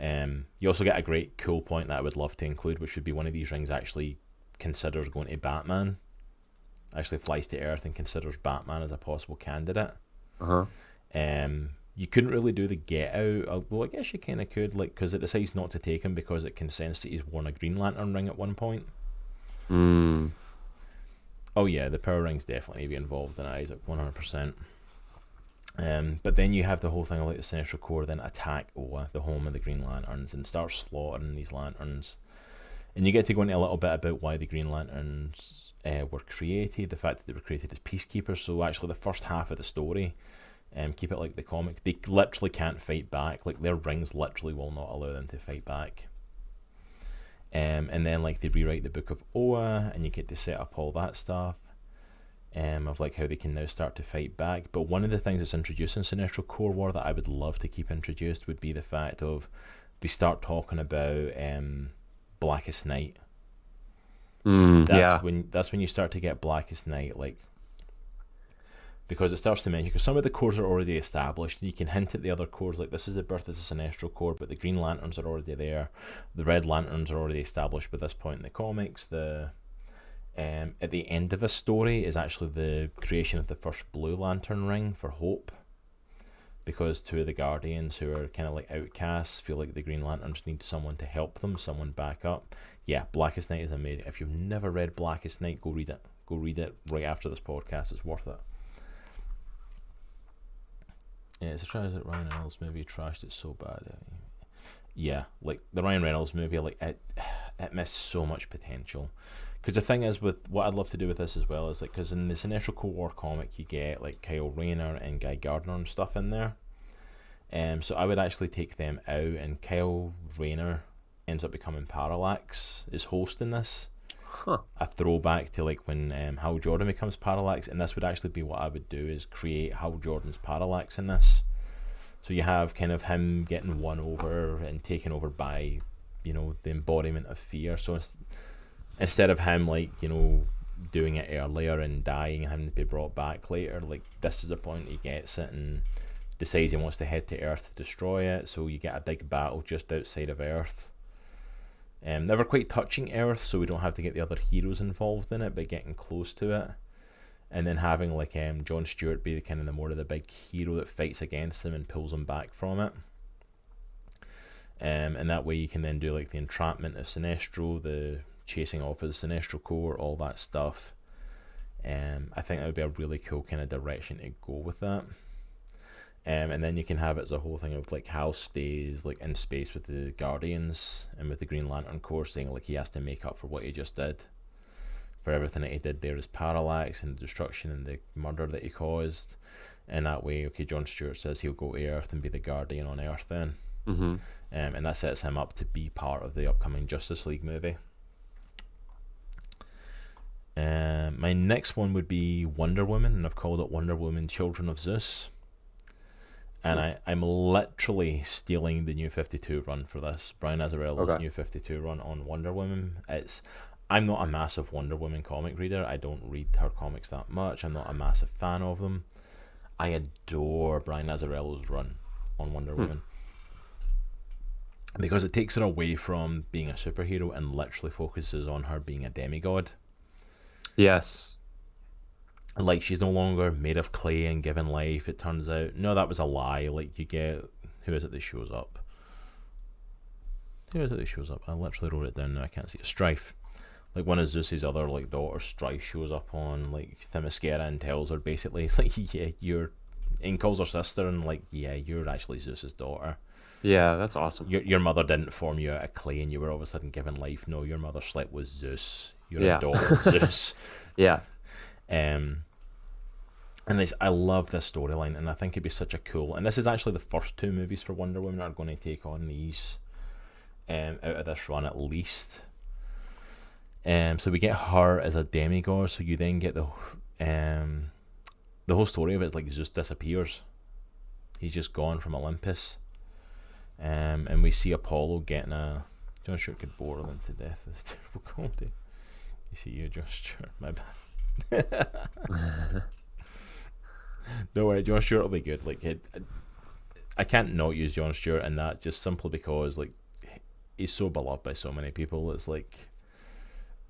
Um, you also get a great cool point that I would love to include, which would be one of these rings actually considers going to Batman. Actually flies to Earth and considers Batman as a possible candidate. Uh huh. Um, you couldn't really do the get out, although I guess you kind of could, like, because it decides not to take him because it can sense that he's worn a Green Lantern ring at one point. Mm. Oh yeah, the power rings definitely be involved in like one hundred percent. Um, but then you have the whole thing of like the Sinestro Corps then attack Oa, the home of the Green Lanterns, and start slaughtering these lanterns. And you get to go into a little bit about why the Green Lanterns uh, were created, the fact that they were created as peacekeepers. So actually, the first half of the story, um, keep it like the comic. They literally can't fight back. Like their rings literally will not allow them to fight back. Um, and then like they rewrite the Book of Oa, and you get to set up all that stuff. Um, of like how they can now start to fight back. But one of the things that's introduced in Sinestro Corps War that I would love to keep introduced would be the fact of they start talking about um, Blackest Night. Mm, That's yeah. when that's when you start to get Blackest Night, like because it starts to mention because some of the corps are already established. and You can hint at the other corps, like this is the birth of the Sinestro Corps, but the Green Lanterns are already there. The Red Lanterns are already established by this point in the comics. The um, at the end of a story is actually the creation of the first Blue Lantern ring for Hope. Because two of the Guardians, who are kind of like outcasts, feel like the Green Lanterns need someone to help them, someone back up. Yeah, Blackest Night is amazing. If you've never read Blackest Night, go read it. Go read it right after this podcast. It's worth it. Yeah, it's a trash that Ryan Reynolds movie trashed it so bad. Yeah, like the Ryan Reynolds movie, like it, it missed so much potential. Because the thing is, with what I'd love to do with this as well is like, because in this initial Cold War comic, you get like Kyle Rayner and Guy Gardner and stuff in there. Um, so I would actually take them out, and Kyle Rayner ends up becoming Parallax, is hosting this Huh. a throwback to like when um, Hal Jordan becomes Parallax, and this would actually be what I would do is create Hal Jordan's Parallax in this. So you have kind of him getting won over and taken over by, you know, the embodiment of fear. So instead of him like you know doing it earlier and dying having to be brought back later, like this is the point he gets it and decides he wants to head to Earth to destroy it. So you get a big battle just outside of Earth. Um, never quite touching Earth, so we don't have to get the other heroes involved in it, but getting close to it, and then having like um, John Stewart be the kind of the more of the big hero that fights against him and pulls him back from it. Um, and that way you can then do like the entrapment of Sinestro, the chasing off of the Sinestro Corps, all that stuff. Um, I think that would be a really cool kind of direction to go with that. Um, and then you can have it as a whole thing of like Hal stays like in space with the Guardians and with the Green Lantern Corps, saying like he has to make up for what he just did, for everything that he did there as Parallax and the destruction and the murder that he caused. And that way, okay, John Stewart says he'll go to Earth and be the Guardian on Earth then, Mm-hmm. um, and that sets him up to be part of the upcoming Justice League movie. Um, my next one would be Wonder Woman, and I've called it Wonder Woman: Children of Zeus and I, I'm literally stealing the new 52 run for this. Brian Azzarello's Okay. new 52 run on Wonder Woman. It's I'm not a massive Wonder Woman comic reader. I don't read her comics that much. I'm not a massive fan of them. I adore Brian Azzarello's run on Wonder hmm. Woman. Because it takes her away from being a superhero and literally focuses on her being a demigod Yes. Like she's no longer made of clay and given life. It turns out no, that was a lie. Like you get who is it that shows up? Who is it that shows up? I literally wrote it down now. I can't see it. Strife. Like one of Zeus's other like daughters, Strife shows up on like Themyscira and tells her basically it's like yeah you're, and calls her sister and like yeah you're actually Zeus's daughter. Yeah, that's awesome. Your your mother didn't form you out of clay and you were all of a sudden given life. No, your mother slept with Zeus. You're Yeah. a daughter of Zeus. Yeah. Um, and this, I love this storyline, and I think it'd be such a cool. And this is actually the first two movies for Wonder Woman are going to take on these, um, out of this run at least. Um, so we get her as a demigod. So you then get the, um, the whole story of it is like Zeus disappears. He's just gone from Olympus. Um, and we see Apollo getting a. John Stewart could bore them to death. This terrible comedy. You see you, John Stewart. My bad. Don't worry, John Stewart will be good. Like, it, I can't not use John Stewart in that just simply because like he's so beloved by so many people. It's like,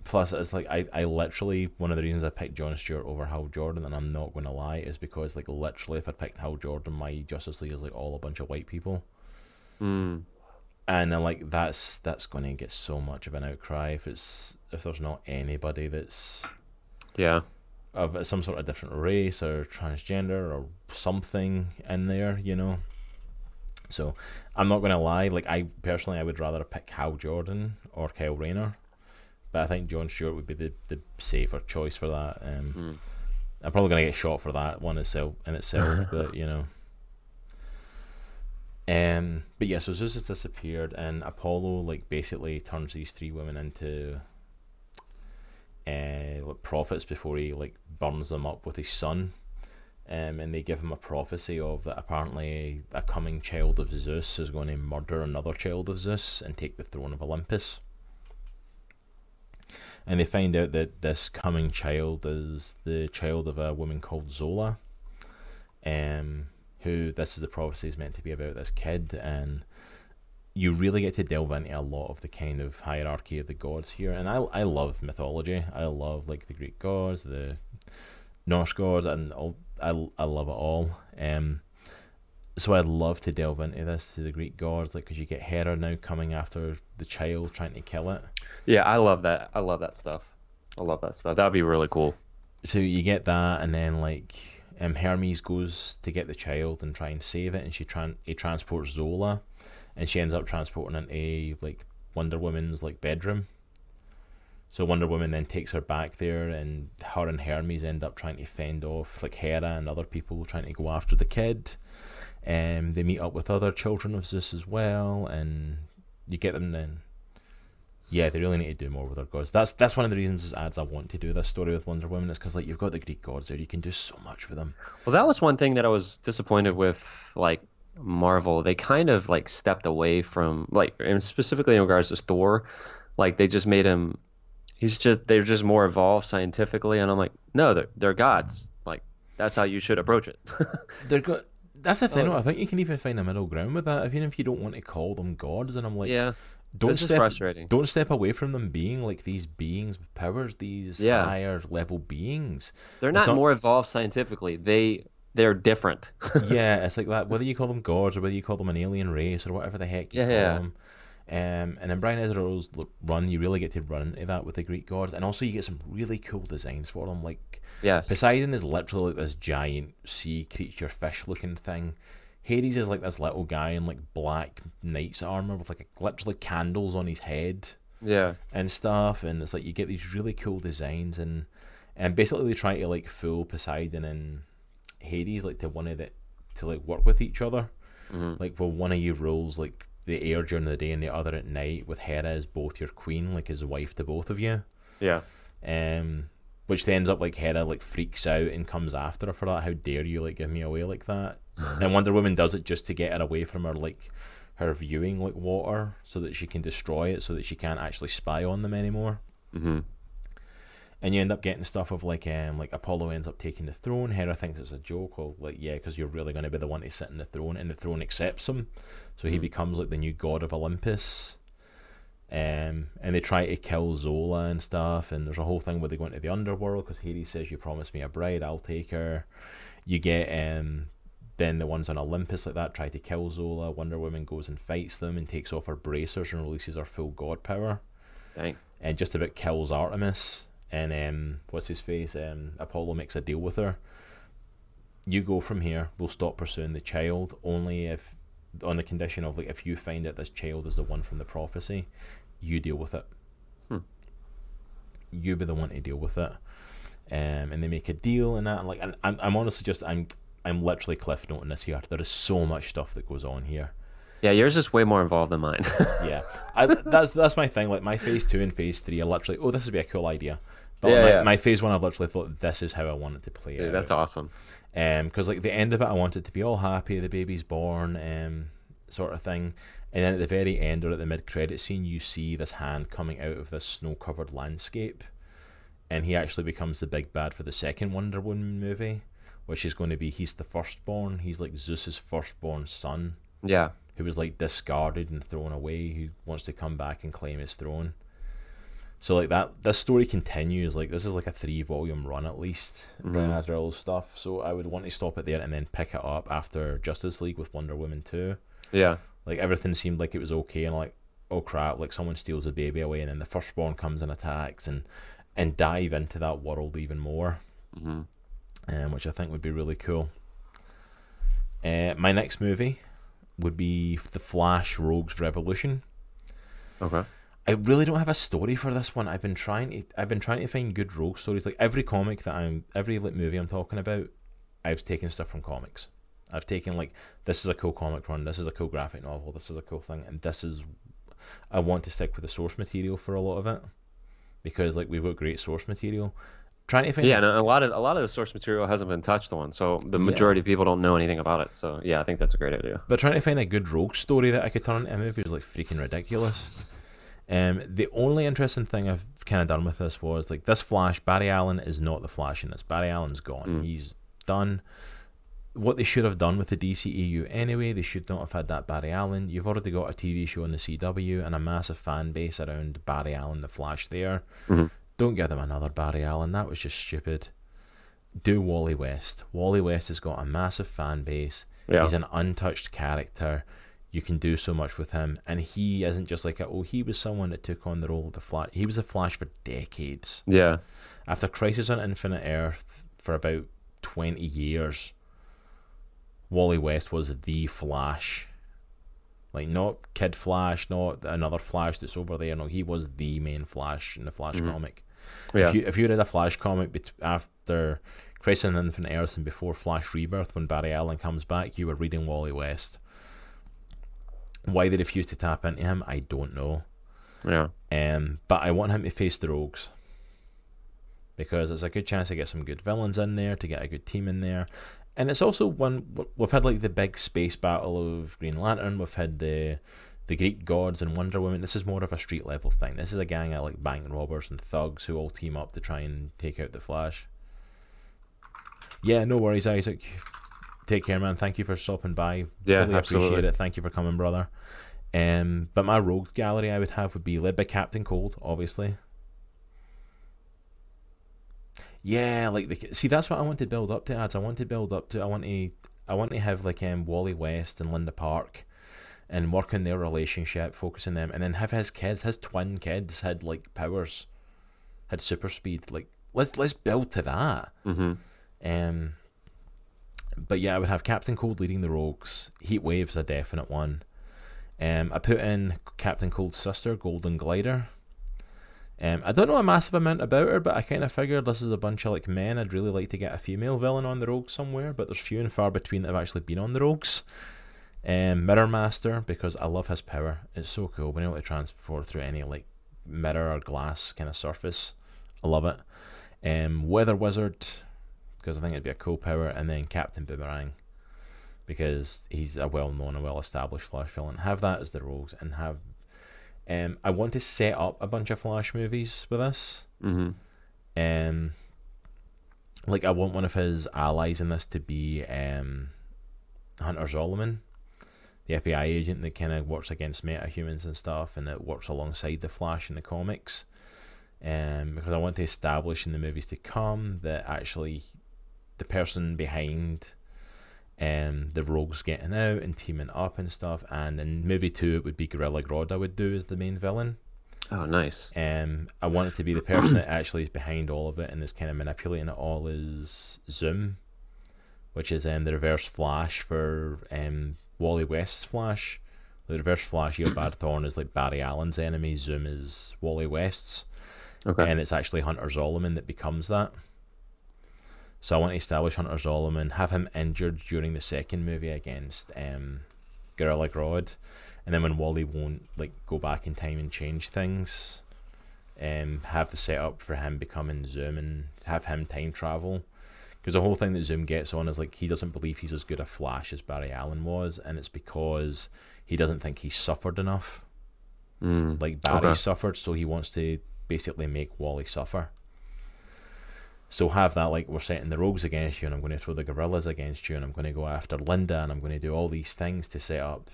plus it's like I, I literally one of the reasons I picked John Stewart over Hal Jordan, and I'm not going to lie, is because like literally if I picked Hal Jordan, my Justice League is like all a bunch of white people Mm. and then like that's that's going to get so much of an outcry if it's if there's not anybody that's Yeah. of some sort of different race or transgender or something in there, you know. So I'm not gonna lie, like I personally I would rather pick Hal Jordan or Kyle Rayner, but I think John Stewart would be the, the safer choice for that. Um, Mm. I'm probably gonna get shot for that one itself in itself, but you know. Um, but yeah, so Zeus has disappeared, and Apollo like basically turns these three women into uh, like prophets before he like burns them up with his sun. Um, and they give him a prophecy of that apparently a coming child of Zeus is going to murder another child of Zeus and take the throne of Olympus. and they find out that this coming child is the child of a woman called Zola, um, who this is the prophecy is meant to be about this kid, and you really get to delve into a lot of the kind of hierarchy of the gods here, and I I love mythology. I love like the Greek gods, the Norse gods, and all, I I love it all. Um, so I'd love to delve into this to the Greek gods, like because you get Hera now coming after the child, trying to kill it. Yeah, I love that. I love that stuff. I love that stuff. That'd be really cool. So you get that, and then like um, Hermes goes to get the child and try and save it, and she tran he transports Zola, and she ends up transporting into like Wonder Woman's like bedroom. So Wonder Woman then takes her back there, and her and Hermes end up trying to fend off like Hera and other people trying to go after the kid. And um, they meet up with other children of Zeus as well, and you get them then. Yeah, they really need to do more with their gods. That's that's one of the reasons as ads I want to do this story with Wonder Woman is because like you've got the Greek gods there, you can do so much with them. Well, that was one thing that I was disappointed with, like Marvel. They kind of like stepped away from like, and specifically in regards to Thor, like they just made him. He's just they're just more evolved scientifically, and I'm like, no, they're they're gods. Like that's how you should approach it. they're good that's the thing. Oh. I think you can even find a middle ground with that. Even if you don't want to call them gods, and I'm like, yeah, don't step, frustrating. Don't step away from them being like these beings with powers, these yeah. higher level beings. They're not, not, more evolved scientifically. They they're different. yeah, it's like that. Whether you call them gods or whether you call them an alien race or whatever the heck you yeah, call yeah. them. Um, and in Brian Azzarello's run, you really get to run into that with the Greek gods, and also you get some really cool designs for them. Like, yes. Poseidon is literally like this giant sea creature, fish-looking thing. Hades is like this little guy in like black knight's armor with like a, literally candles on his head. Yeah. And stuff, and it's like you get these really cool designs, and and basically they try to like fool Poseidon and Hades like to one of the to like work with each other. Mm-hmm. Like, well, one of you rules like the air during the day and the other at night with Hera as both your queen, like as wife to both of you. Yeah. Um, which ends up like Hera like freaks out and comes after her for that. How dare you like give me away like that? and Wonder Woman does it just to get her away from her like her viewing like water so that she can destroy it so that she can't actually spy on them anymore. Mm-hmm and you end up getting stuff of like um like Apollo ends up taking the throne. Hera thinks it's a joke, or like yeah, because you're really going to be the one to sit in the throne, and the throne accepts him, so he mm. becomes like the new god of Olympus. Um, and they try to kill Zola and stuff, and there's a whole thing where they go into the underworld because Hades says, "You promised me a bride, I'll take her." You get um, then the ones on Olympus like that try to kill Zola. Wonder Woman goes and fights them and takes off her bracers and releases her full god power. Dang. And just about kills Artemis and um, what's his face? Um, Apollo makes a deal with her. You go from here. We'll stop pursuing the child only if, on the condition of like, if you find out this child is the one from the prophecy, you deal with it. Hmm. You be the one to deal with it. Um, and they make a deal and that. And like, and I'm, I'm honestly just, I'm, I'm literally cliff noting this here. There is so much stuff that goes on here. Yeah, yours is way more involved than mine. yeah, I, that's that's my thing. Like my phase two and phase three are literally, oh, this would be a cool idea. But yeah, my, yeah. my phase one, I literally thought this is how I want it to play Dude, it. That's awesome. Um, because like the end of it, I wanted to be all happy, the baby's born, um, sort of thing. And then at the very end or at the mid credit scene, you see this hand coming out of this snow covered landscape, and he actually becomes the big bad for the second Wonder Woman movie, which is going to be he's the firstborn. He's like Zeus's firstborn son. Yeah. Who was like discarded and thrown away. Who wants to come back and claim his throne. So like that, this story continues. Like this is like a three volume run at least. Mm-hmm. Brian Azzarello's stuff. So I would want to stop it there and then pick it up after Justice League with Wonder Woman two. Yeah. Like everything seemed like it was okay, and like oh crap, like someone steals a baby away, and then the firstborn comes and attacks, and and dive into that world even more. Mm-hmm. Um, which I think would be really cool. Uh, my next movie would be The Flash Rogues Revolution. Okay. I really don't have a story for this one. I've been trying to I've been trying to find good rogue stories. Like every comic that I'm every like movie I'm talking about, I've taken stuff from comics. I've taken like this is a cool comic run, this is a cool graphic novel, this is a cool thing, and this is I want to stick with the source material for a lot of it because like we've got great source material. Trying to find yeah, no, a lot of a lot of the source material hasn't been touched on, so the majority yeah. of people don't know anything about it. So yeah, I think that's a great idea. But trying to find a good rogue story that I could turn into a movie was like freaking ridiculous. Um, the only interesting thing I've kind of done with this was like this Flash. Barry Allen is not the Flash in this. Barry Allen's gone. Mm. He's done. What they should have done with the DCEU anyway, they should not have had that Barry Allen. You've already got a TV show on the CW and a massive fan base around Barry Allen, the Flash. There, Mhm. don't give them another Barry Allen. That was just stupid. Do Wally West. Wally West has got a massive fan base. Yeah. He's an untouched character. You can do so much with him, and he isn't just like a, oh he was someone that took on the role of the Flash. He was the Flash for decades. Yeah. After Crisis on Infinite Earth for about twenty years, Wally West was the Flash. Like not Kid Flash, not another Flash that's over there. No, he was the main Flash in the Flash Mhm. comic. Yeah. If you if you read a Flash comic bet- after Crisis on Infinite Earth and before Flash Rebirth, when Barry Allen comes back, you were reading Wally West. Why they refuse to tap into him, I don't know. yeah. Um, but I want him to face the Rogues because it's a good chance to get some good villains in there, to get a good team in there, and it's also one we've had like the big space battle of Green Lantern. We've had the the Greek gods and Wonder Woman. This is more of a street level thing. This is a gang of like bank robbers and thugs who all team up to try and take out the Flash. Yeah, no worries, Isaac. Take care, man. Thank you for stopping by. Yeah, Fully absolutely. appreciate it. Thank you for coming, brother. Um, but my rogue gallery I would have would be led by Captain Cold, obviously. Yeah, like the see that's what I want to build up to. Ads I want to build up to. I want to I want to have like um Wally West and Linda Park, and work on their relationship, focus on them, and then have his kids, his twin kids had like powers, had super speed. Like let's let's build to that. Mm-hmm. Um, but yeah, I would have Captain Cold leading the Rogues. Heat Wave's a definite one. Um, I put in Captain Cold's sister, Golden Glider. Um, I don't know a massive amount about her, but I kind of figured this is a bunch of like men. I'd really like to get a female villain on the Rogues somewhere, but there's few and far between that have actually been on the Rogues. Um, Mirror Master because I love his power. It's so cool being able to transport through any like mirror or glass kind of surface. I love it. Um, Weather Wizard because I think it'd be a cool power, and then Captain Boomerang because he's a well-known and well-established Flash villain. Have that as the rogues, and have. Um, I want to set up a bunch of Flash movies with this. Mm-hmm. Um, like I want one of his allies in this to be um, Hunter Zolomon, the FBI agent that kind of works against metahumans and stuff, and that works alongside the Flash in the comics. Um, because I want to establish in the movies to come that actually the person behind um the rogues getting out and teaming up and stuff, and in movie two it would be Gorilla Grodd I would do as the main villain. Oh, nice. Um, I want it to be the person that actually is behind all of it and is kind of manipulating it all is Zoom, which is um, the reverse Flash for um, Wally West's Flash. The reverse Flash, Eobard Thawne, is like Barry Allen's enemy. Zoom is Wally West's, Okay. and it's actually Hunter Zolomon that becomes that. So I want to establish Hunter Zolomon, have him injured during the second movie against um, Gorilla Grodd, and then when Wally won't like go back in time and change things, um, have the setup for him becoming Zoom and have him time travel. Because the whole thing that Zoom gets on is like he doesn't believe he's as good a Flash as Barry Allen was, and it's because he doesn't think he suffered enough Mm. like Barry Okay. suffered, so he wants to basically make Wally suffer. So have that like we're setting the rogues against you, and I'm going to throw the gorillas against you, and I'm going to go after Linda, and I'm going to do all these things to set up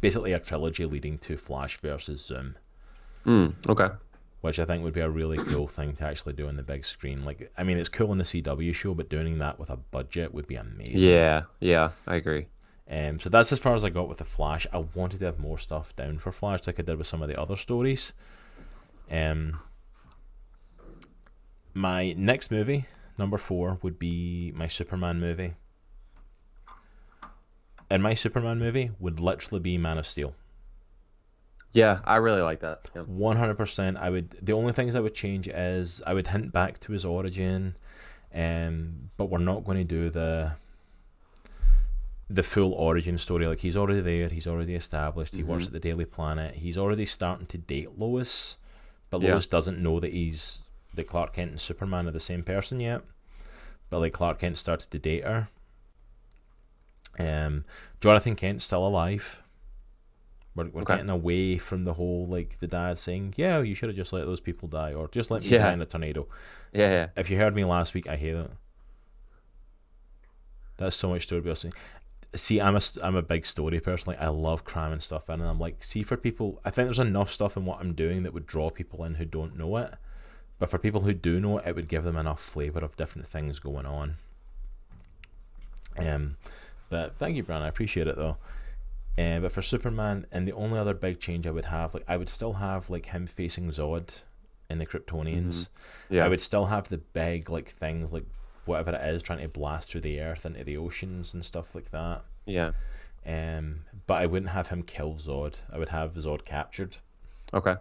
basically a trilogy leading to Flash versus Zoom, Mm. Okay. which I think would be a really cool thing to actually do on the big screen. Like, I mean, it's cool in the CW show, but doing that with a budget would be amazing. Yeah. Yeah. I agree. Um, so that's as far as I got with the Flash. I wanted to have more stuff down for Flash, like I did with some of the other stories. Um, my next movie, number four, would be my Superman movie. And my Superman movie would literally be Man of Steel. Yeah, I really like that. One hundred percent. I would. The only things I would change is I would hint back to his origin, um, but we're not going to do the the full origin story. Like he's already there. He's already established. He works Mhm. at the Daily Planet. He's already starting to date Lois, but Yeah. Lois doesn't know that he's that Clark Kent and Superman are the same person yet. But like Clark Kent started to date her. Um, Jonathan Kent's still alive. We're, we're Okay. getting away from the whole like the dad saying, "Yeah, you should have just let those people die, or just let me Yeah. die in a tornado." Yeah, yeah. If you heard me last week, I hate it. That's so much story building. See, I'm a I'm a big story person. Like I love cramming stuff in, and I'm like, see, for people, I think there's enough stuff in what I'm doing that would draw people in who don't know it. But for people who do know it, it would give them enough flavor of different things going on. Um, but thank you, Brian. I appreciate it though. Uh, but for Superman, and the only other big change I would have, like I would still have like him facing Zod in the Kryptonians. Yeah. I would still have the big like things like whatever it is trying to blast through the earth into the oceans and stuff like that. Yeah. Um, but I wouldn't have him kill Zod. I would have Zod captured, Okay.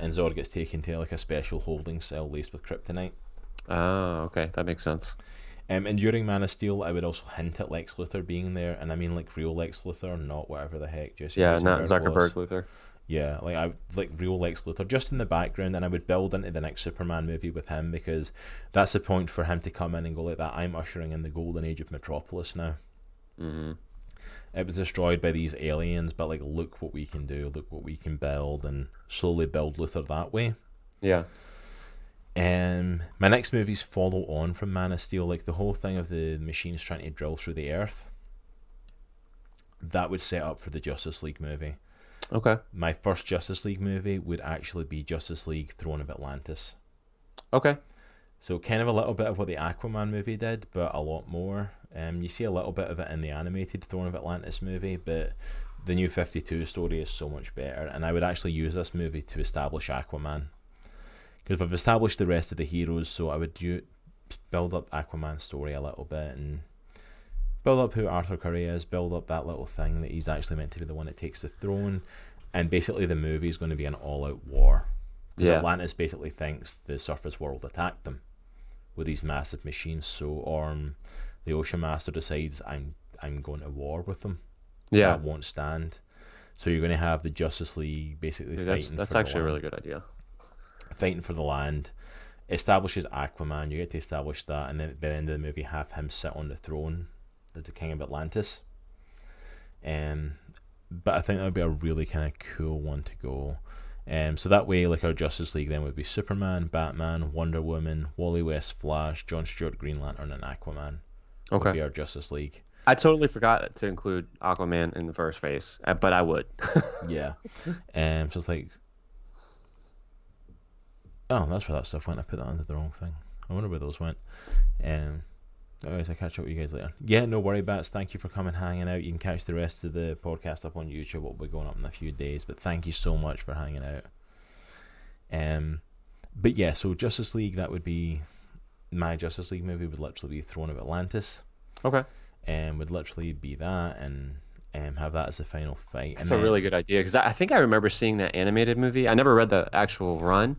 And Zod gets taken to like a special holding cell laced with kryptonite. Oh, okay. That makes sense. Um, and during Man of Steel, I would also hint at Lex Luthor being there, and I mean like real Lex Luthor, not whatever the heck Jesse. Yeah, not was. Zuckerberg Luther. Yeah, like I like real Lex Luthor just in the background, and I would build into the next Superman movie with him because that's the point for him to come in and go like that. I'm ushering in the golden age of Metropolis now. hmm It was destroyed by these aliens, but like, look what we can do, look what we can build, and slowly build Luthor that way. Yeah. Um, my next movies follow on from Man of Steel, like the whole thing of the machines trying to drill through the earth. That would set up for the Justice League movie. Okay. My first Justice League movie would actually be Justice League Throne of Atlantis. Okay. So kind of a little bit of what the Aquaman movie did, but a lot more. Um, you see a little bit of it in the animated Throne of Atlantis movie, but the new Fifty Two story is so much better. And I would actually use this movie to establish Aquaman, because I've established the rest of the heroes. So I would do, build up Aquaman's story a little bit and build up who Arthur Curry is, build up that little thing that he's actually meant to be the one that takes the throne, and basically the movie is going to be an all-out war. Because Yeah. Atlantis basically thinks the surface world attacked them with these massive machines. So Orm, the Ocean Master, decides I'm I'm going to war with them. Yeah. that won't stand. So you're going to have the Justice League basically Dude, fighting. that's that's actually a really good idea. fighting for the land, establishes Aquaman. You get to establish that, and then by the end of the movie, have him sit on the throne, as the king of Atlantis. Um, but I think that would be a really kind of cool one to go. Um, so that way, like our Justice League then would be Superman, Batman, Wonder Woman, Wally West, Flash, John Stewart, Green Lantern, and Aquaman. Would Okay. be our Justice League. I totally forgot to include Aquaman in the first phase, uh, but I would. Yeah. um. So it's like, oh, that's where that stuff went. I put that under the wrong thing. I wonder where those went. Um. Anyways, I catch up with you guys later. Yeah, no worry, bats. Thank you for coming, hanging out. You can catch the rest of the podcast up on YouTube. It'll be going up in a few days. But thank you so much for hanging out. Um, but yeah, so Justice League that would be my Justice League movie would literally be Throne of Atlantis, okay. and would literally be that, and um, have that as the final fight. That's and a really good idea because I, I think I remember seeing that animated movie. I never read the actual run.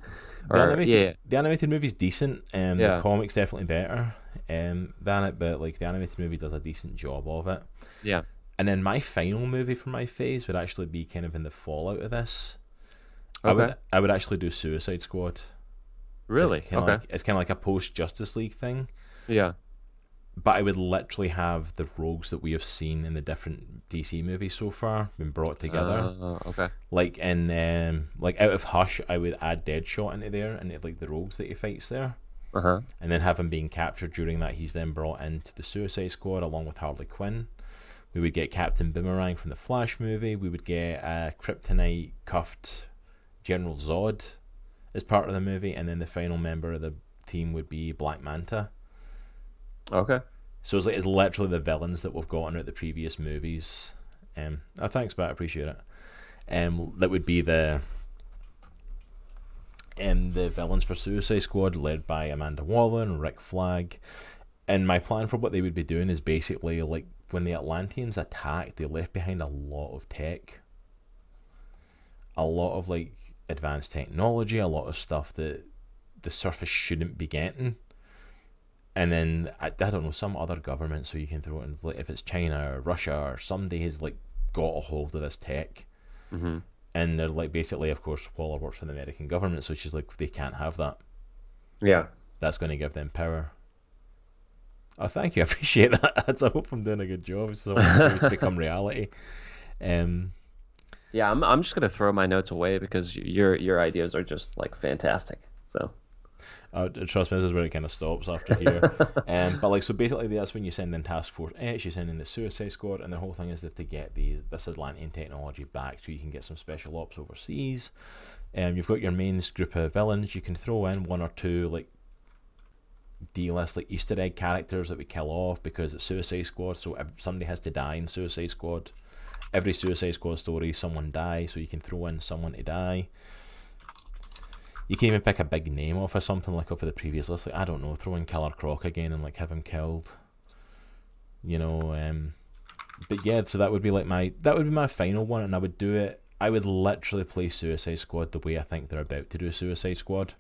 The animated, yeah. the animated movie's decent. Um, the comic's definitely better um, than it, but like the animated movie does a decent job of it. Yeah. And then my final movie for my phase would actually be kind of in the fallout of this. I Okay. would I would actually do Suicide Squad. Really? It's Okay. Like, it's kind of like a post Justice League thing, yeah. but I would literally have the rogues that we have seen in the different DC movies so far been brought together. Uh, okay. like in um, like out of Hush, I would add Deadshot into there and like the rogues that he fights there. Uh huh. and then have him being captured during that he's then brought into the suicide squad along with harley quinn we would get captain boomerang from the flash movie we would get a kryptonite cuffed general zod as part of the movie and then the final member of the team would be black manta Okay. so it's like it's literally the villains that we've gotten out the previous movies um oh, thanks but i appreciate it um that would be the um, the villains for Suicide Squad, led by Amanda Waller and Rick Flag. And my plan for what they would be doing is basically like when the Atlanteans attacked, they left behind a lot of tech, a lot of like advanced technology, a lot of stuff that the surface shouldn't be getting. And then I, I don't know some other government, so you can throw it in like if it's China or Russia or somebody has like got a hold of this tech. Mm-hmm. and they're like basically of course Waller works for the American government so she's like they can't have that. Yeah. that's going to give them power. Oh thank you. I appreciate that. I hope I'm doing a good job. So I want to become reality. Um Yeah, I'm I'm just gonna throw my notes away because your your ideas are just like fantastic. So Uh, trust me, this is where it kind of stops after here. um, but like, so basically, that's when you send in Task Force X, you send in the Suicide Squad, and the whole thing is that to get these this Atlantean technology back, so you can get some special ops overseas. Um, you've got your main group of villains. You can throw in one or two like D-list like Easter egg characters that we kill off because it's Suicide Squad. So somebody has to die in Suicide Squad. Every Suicide Squad story, someone dies, so you can throw in someone to die. You can even pick a big name off of something like off of the previous list. Like I don't know, throw in Killer Croc again and like have him killed. You know, um, but yeah, so that would be like my that would be my final one, and I would do it. I would literally play Suicide Squad the way I think they're about to do Suicide Squad,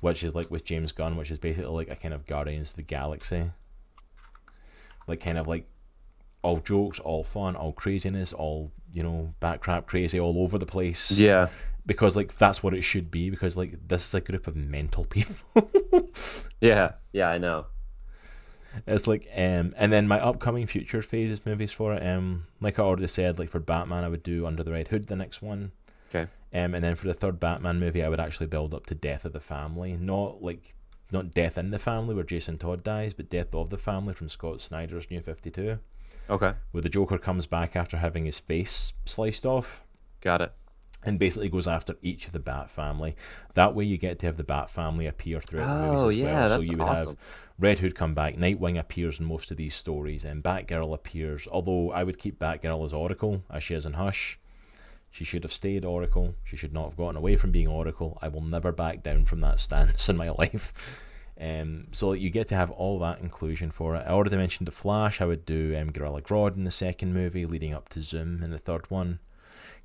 which is like with James Gunn, which is basically like a kind of Guardians of the Galaxy, like kind of like all jokes, all fun, all craziness, all you know, backcrap crazy all over the place yeah, because like that's what it should be because like this is a group of mental people yeah, yeah. I know. it's like um and then my upcoming future phases movies for it um like i already said like for batman i would do under the red hood the next one Okay. um and then for the third batman movie i would actually build up to death of the family not like not death in the family where jason todd dies but death of the family from scott snyder's new 52 Okay, where the joker comes back after having his face sliced off got it. and basically goes after each of the Bat family. That way, you get to have the Bat family appear throughout the movies Oh as yeah, well. that's so you would awesome. have Red Hood come back, Nightwing appears in most of these stories, and Batgirl appears. Although I would keep Batgirl as Oracle, as she is in Hush. She should have stayed Oracle. She should not have gotten away from being Oracle. I will never back down from that stance in my life. Um, so you get to have all that inclusion for it. I already mentioned the Flash. I would do um, Gorilla Grodd in the second movie, leading up to Zoom in the third one.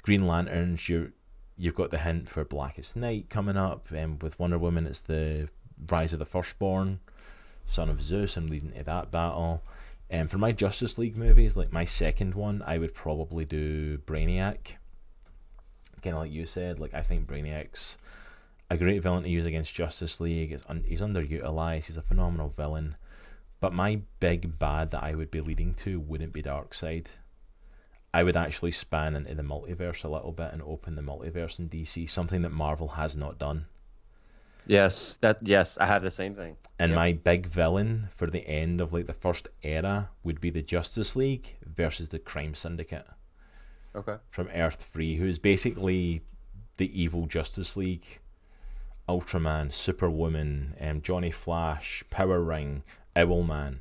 Green Lanterns, you you've got the hint for Blackest Night coming up. Um, with Wonder Woman, it's the Rise of the Firstborn, Son of Zeus, and leading to that battle. And um, for my Justice League movies, like my second one, I would probably do Brainiac. Kind of like you said, like I think Brainiac's a great villain to use against Justice League. It's un- he's underutilized. He's a phenomenal villain. But my big bad that I would be leading to wouldn't be Darkseid. I would actually span into the multiverse a little bit and open the multiverse in DC, something that Marvel has not done. Yes, that yes, I have the same thing. And Yep. my big villain for the end of like the first era would be the Justice League versus the Crime Syndicate Okay. from Earth Three, who is basically the evil Justice League. Ultraman, Superwoman, um, Johnny Flash, Power Ring, Owlman.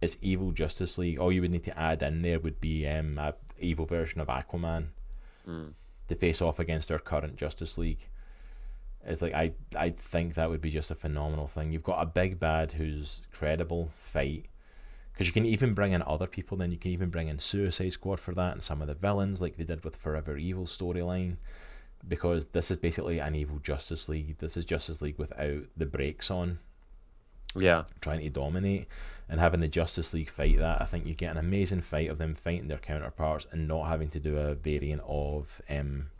It's evil Justice League. All you would need to add in there would be um, a evil version of Aquaman Mm. to face off against our current Justice League. It's like I I think that would be just a phenomenal thing. You've got a big bad who's credible fight because you can even bring in other people. Then you can even bring in Suicide Squad for that and some of the villains like they did with Forever Evil storyline. Because this is basically an evil Justice League. This is Justice League without the brakes on, Yeah. trying to dominate, and having the Justice League fight that. I think you get an amazing fight of them fighting their counterparts and not having to do a variant of um,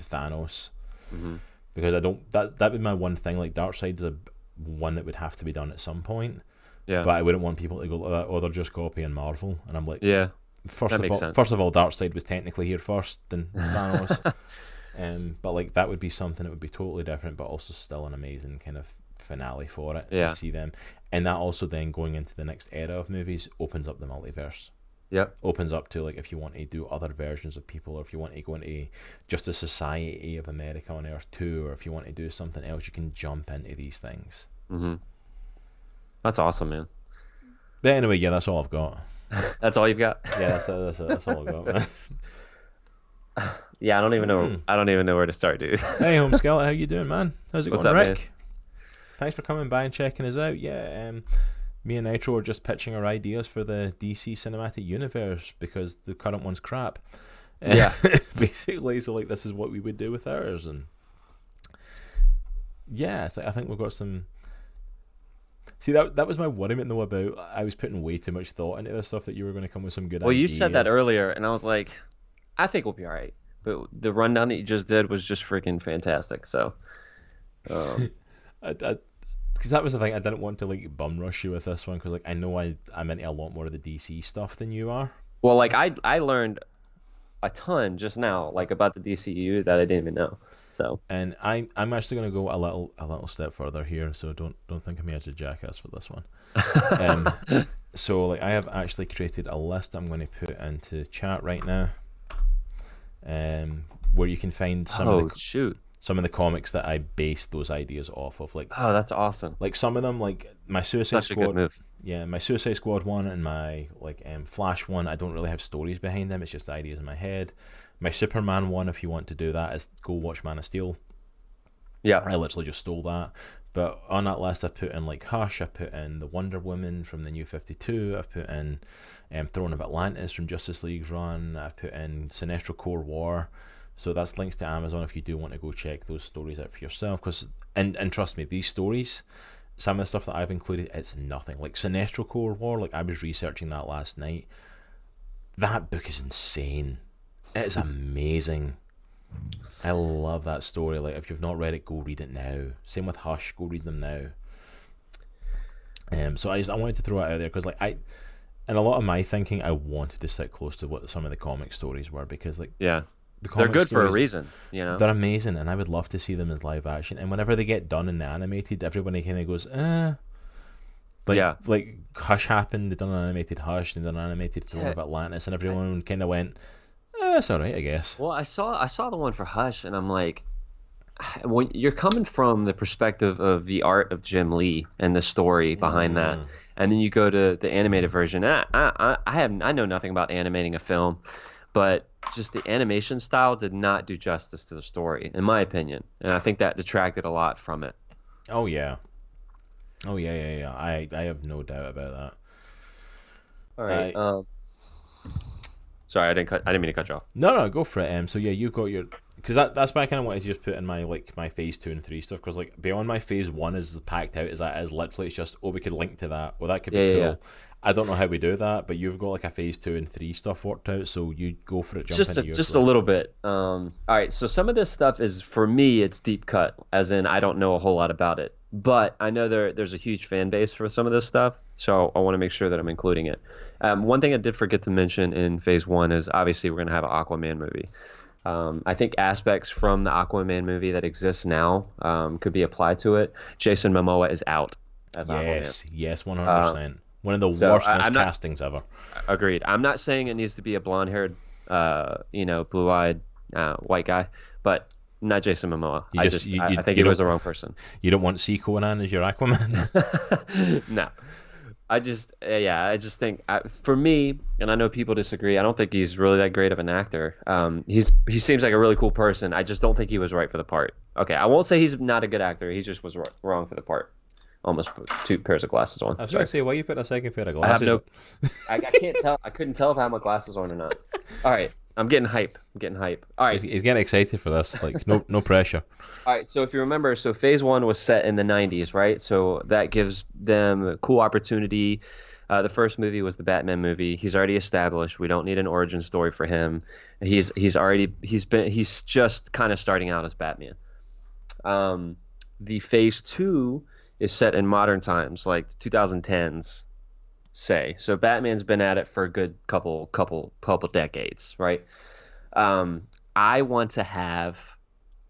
Thanos hmm because I don't that that would be my one thing. Like Darkseid's a one that would have to be done at some point, Yeah. but I wouldn't want people to go, "Oh, they're just copying Marvel." And I'm like, yeah. first of all, sense. first of all, Darkseid was technically here first than Thanos, um, but like that would be something that would be totally different, but also still an amazing kind of finale for it Yeah. to see them, and that also then going into the next era of movies opens up the multiverse Yep. opens up to like if you want to do other versions of people or if you want to go into Justice Society of America on Earth 2 or if you want to do something else you can jump into these things hmm That's awesome, man. but anyway yeah that's all I've got That's all you've got. yeah that's, that's, that's all I've got man. Yeah, I don't even know. Mm. I don't even know where to start, dude. hey home skeleton how you doing man how's it What's going up, Rick man? thanks for coming by and checking us out yeah um me and Nitro are just pitching our ideas for the DC cinematic universe because the current one's crap Yeah. basically so like this is what we would do with ours and yeah like, I think we've got some see that that was my worriment though about I was putting way too much thought into this stuff that you were going to come with some good Well, you said that earlier, and I was like, I think we'll be all right. But the rundown that you just did was just freaking fantastic. So, um, because that was the thing I didn't want to like bum rush you with this one because like I know I I'm into a lot more of the DC stuff than you are well, like I I learned a ton just now, like about the DCU that I didn't even know. So And I I'm actually going to go a little a little step further here, so don't don't think of me as a jackass for this one. um, so like I have actually created a list I'm going to put into chat right now, um, where you can find some oh of the shoot, some of the comics that I based those ideas off of. Like oh that's awesome. like some of them, like my Suicide Such Squad. Yeah, my Suicide Squad one and my like um, Flash one, I don't really have stories behind them. It's just ideas in my head. My Superman one, if you want to do that, is go watch Man of Steel. Yeah, I literally just stole that. But on that list, I put in like Hush. I put in the Wonder Woman from the New Fifty Two. I put in um, Throne of Atlantis from Justice League's run. I put in Sinestro Corps War. So that's links to Amazon if you do want to go check those stories out for yourself. Because and and trust me, these stories, some of the stuff that I've included, it's nothing. Like Sinestro Corps War. Like I was researching that last night. That book is insane. It is amazing. I love that story. Like, if you've not read it, go read it now. Same with Hush, go read them now. Um, so I just I wanted to throw it out there because like I, in a lot of my thinking, I wanted to sit close to what some of the comic stories were because like yeah, the they're good for a reason. You know, They're amazing, and I would love to see them as live action. And whenever they get done in the animated, everybody kind of goes, eh. Like, Yeah. like Hush happened. They done an animated Hush, they done an animated Throne Yeah. of Atlantis, and everyone kind of went, eh, "It's all right, I guess." Well, I saw I saw the one for Hush, and I'm like, when you're coming from the perspective of the art of Jim Lee and the story behind that, Mm. and then you go to the animated version. I, I I have I know nothing about animating a film, but just the animation style did not do justice to the story, in my opinion, and I think that detracted a lot from it. Oh yeah. Oh yeah, yeah, yeah. I I have no doubt about that. All right. I- um, sorry, I didn't cut. I didn't mean to cut you off. No, no, go for it. Um, so yeah, you've got your because that that's why I kind of wanted to just put in my like my phase two and three stuff because like beyond my phase one is packed out as that is literally it's just oh we could link to that well that could be Yeah, cool. yeah. I don't know how we do that, but you've got like a phase two and three stuff worked out, so you go for it. Just a, just a little bit. Um, all right, so some of this stuff is for me, it's deep cut, as in I don't know a whole lot about it, but I know there there's a huge fan base for some of this stuff, so I want to make sure that I'm including it. Um, one thing I did forget to mention in Phase One is obviously we're gonna have an Aquaman movie. Um, I think aspects from the Aquaman movie that exists now um, could be applied to it. Jason Momoa is out as Aquaman. Yes, yes, one hundred percent. One of the so worst I- miscastings ever. Agreed. I'm not saying it needs to be a blonde haired, uh, you know, blue eyed uh, white guy, but not Jason Momoa. You I just- just, you- I, think he was the wrong person. You don't want C Conan as your Aquaman. no, I just, uh, yeah, I just think I, for me, and I know people disagree. I don't think he's really that great of an actor. Um, he's he seems like a really cool person. I just don't think he was right for the part. Okay, I won't say he's not a good actor. He just was wr- wrong for the part. Almost put two pairs of glasses on. I was going to say, why you put a second pair of glasses? I have no. I, I can't tell. I couldn't tell if I had my glasses on or not. All right, I'm getting hype. I'm getting hype. All right, He's, he's getting excited for this. Like, no, no pressure. all right. So if you remember, so Phase One was set in the '90s, right? So that gives them a cool opportunity. Uh, the first movie was the Batman movie. He's already established. We don't need an origin story for him. He's he's already he's been he's just kind of starting out as Batman. Um, the Phase Two is set in modern times, like 2010s, say. So Batman's been at it for a good couple couple couple decades, right? Um, I want to have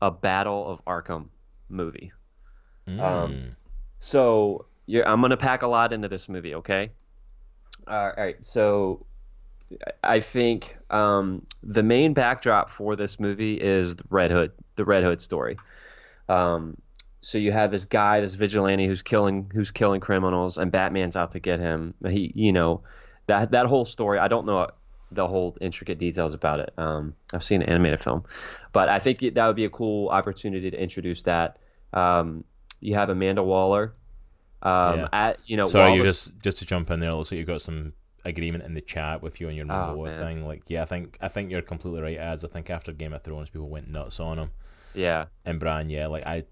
a Battle of Arkham movie. Um, Mm. So you're, I'm gonna pack a lot into this movie, okay? All right. So I think um, the main backdrop for this movie is the Red Hood, the Red Hood story. Um, so you have this guy, this vigilante who's killing who's killing criminals, and Batman's out to get him. He, you know, that that whole story. I don't know the whole intricate details about it. Um, I've seen an animated film, but I think that would be a cool opportunity to introduce that. Um, you have Amanda Waller. Um, Yeah. at you know, Sorry, you just just to jump in there. Looks like you've got some agreement in the chat with you and your Oh, Momoa man. thing. Like, yeah, I think I think you're completely right. As I think after Game of Thrones, people went nuts on him. yeah, And Brian, yeah, like I,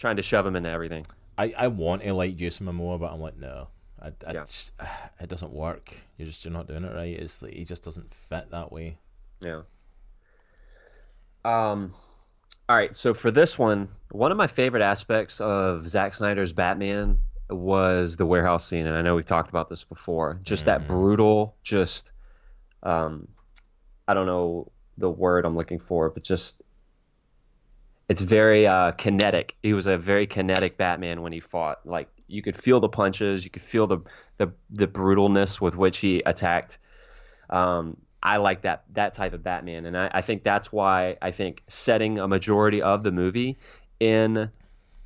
trying to shove him into everything. I, I want to like Jason Momoa, but I'm like, no, I, I Yeah. just, it doesn't work. You're just you're not doing it right. It's like he just doesn't fit that way. Yeah. Um, all right. So for this one, one of my favorite aspects of Zack Snyder's Batman was the warehouse scene, and I know we've talked about this before. Just that Mhm. brutal, just, um, I don't know the word I'm looking for, but just it's very uh, kinetic. He was a very kinetic Batman when he fought. Like you could feel the punches, you could feel the the, the brutalness with which he attacked. Um, I like that that type of Batman, and I, I, think that's why I think setting a majority of the movie in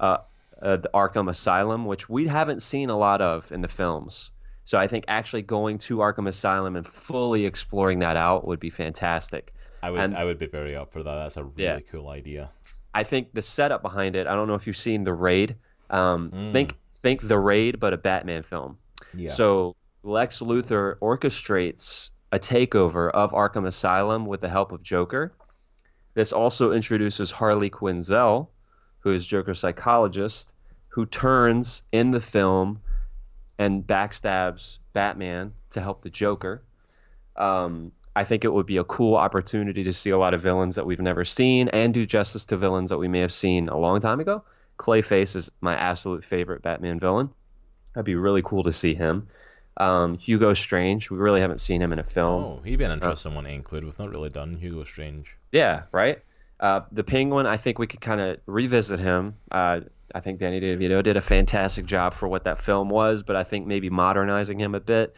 uh, uh, the Arkham Asylum, which we haven't seen a lot of in the films. So I think actually going to Arkham Asylum and fully exploring that out would be fantastic. I would And- I would be very up for that. That's a really Yeah. cool idea. I think the setup behind it. I don't know if you've seen the Raid. Um, Mm. Think think the Raid, but a Batman film. Yeah. So Lex Luthor orchestrates a takeover of Arkham Asylum with the help of Joker. This also introduces Harley Quinzel, who is Joker's psychologist, who turns in the film and backstabs Batman to help the Joker. Um, I think it would be a cool opportunity to see a lot of villains that we've never seen and do justice to villains that we may have seen a long time ago. Clayface is my absolute favorite Batman villain. That'd be really cool to see him. Um, Hugo Strange, we really haven't seen him in a film. oh, he'd be an interesting one to include. We've not really done Hugo Strange. Yeah, right. Uh, the Penguin, I think we could kind of revisit him. Uh, I think Danny DeVito did a fantastic job for what that film was, but I think maybe modernizing him a bit,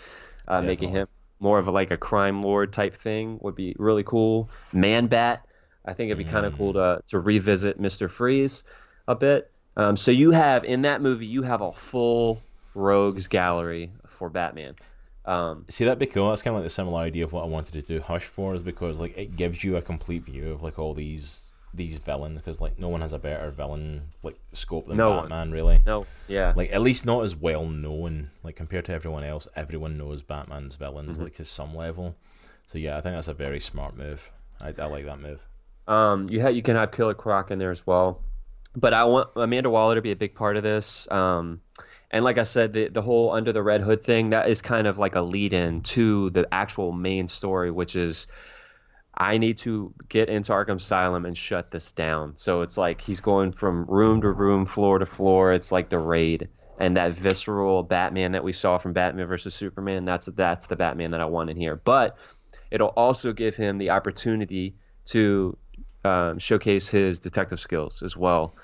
uh, making him more of a, like a crime lord type thing would be really cool. Man Bat, I think it'd be kind of cool to to revisit Mister Freeze a bit. Um, so you have in that movie, you have a full rogues gallery for Batman. Um, See, that'd be cool. That's kind of like the similar idea of what I wanted to do Hush for, is because like it gives you a complete view of like all these these villains, because like no one has a better villain like scope than No one. Batman, really. no, yeah, Like at least not as well known. Like compared to everyone else, everyone knows Batman's villains Mm-hmm. like to some level. So yeah, I think that's a very smart move. I, I like that move. Um, you ha- you can have Killer Croc in there as well, but I want Amanda Waller to be a big part of this. Um, and like I said, the the whole Under the Red Hood thing that is kind of like a lead in to the actual main story, which is I need to get into Arkham Asylum and shut this down. So it's like he's going from room to room, floor to floor. It's like the raid. And that visceral Batman that we saw from Batman versus Superman, that's that's the Batman that I want in here. But it'll also give him the opportunity to um, showcase his detective skills as well,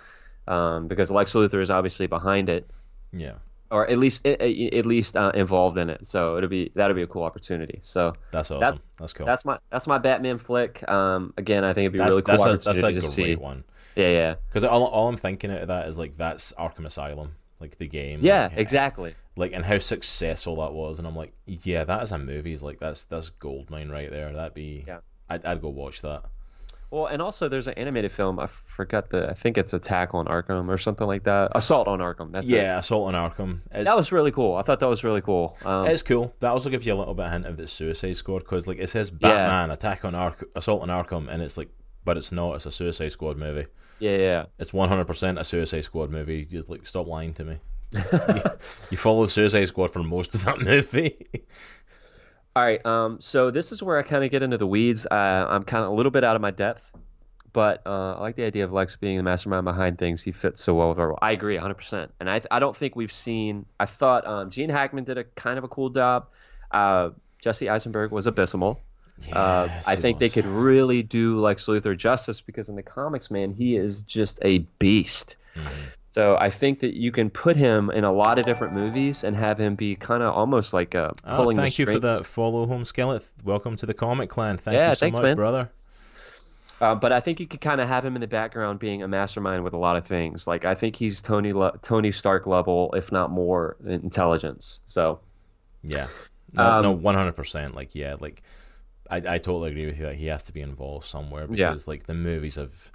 um, because Lex Luthor is obviously behind it, Yeah, or at least at least uh, involved in it. So it'll be that'll be a cool opportunity. So that's awesome. That's- That's, cool. that's my that's my Batman flick. Um, again, I think it'd be that's, really cool that's, a, that's a great see. one. Yeah, yeah, Because all, all I'm thinking out of that is like that's Arkham Asylum, like the game. yeah, like, exactly. Like and how successful that was, and I'm like, yeah, that is a movie. Is like that's that's gold mine right there. That'd be. Yeah. I'd, I'd go watch that. Well, and also there's an animated film. I forgot the. I think it's Attack on Arkham or something like that. Assault on Arkham. That's it. yeah, Assault on Arkham. It's, That was really cool. I thought that was really cool. Um, it's cool. That also gives you a little bit of hint of the Suicide Squad because like it says Batman Attack on Ark Assault on Arkham, and it's like, but it's not. It's a Suicide Squad movie. yeah, yeah. It's 100% a Suicide Squad movie. Just like stop lying to me. you, you follow the Suicide Squad for most of that movie. All right. Um. So this is where I kind of get into the weeds. Uh, I'm kind of a little bit out of my depth, but uh, I like the idea of Lex being the mastermind behind things. He fits so well with our role. I agree 100%. And I I don't think we've seen. I thought um, Gene Hackman did a kind of a cool job. Uh, Jesse Eisenberg was abysmal. Uh, Yes, I think they could really do Lex Luthor justice because in the comics, man, he is just a beast. Mhm. So I think that you can put him in a lot of different movies and have him be kind of almost like uh, Oh, pulling thank the you for that follow, Home Skillet. Welcome to the Comic Clan. Thank Yeah, you so thanks, much, man. brother. Uh, but I think you could kind of have him in the background being a mastermind with a lot of things. Like I think he's Tony Le- Tony Stark level, if not more, intelligence. So Yeah. No, Um, no, one hundred percent. Like, yeah, like I, I totally agree with you that he has to be involved somewhere Yeah. because like the movies of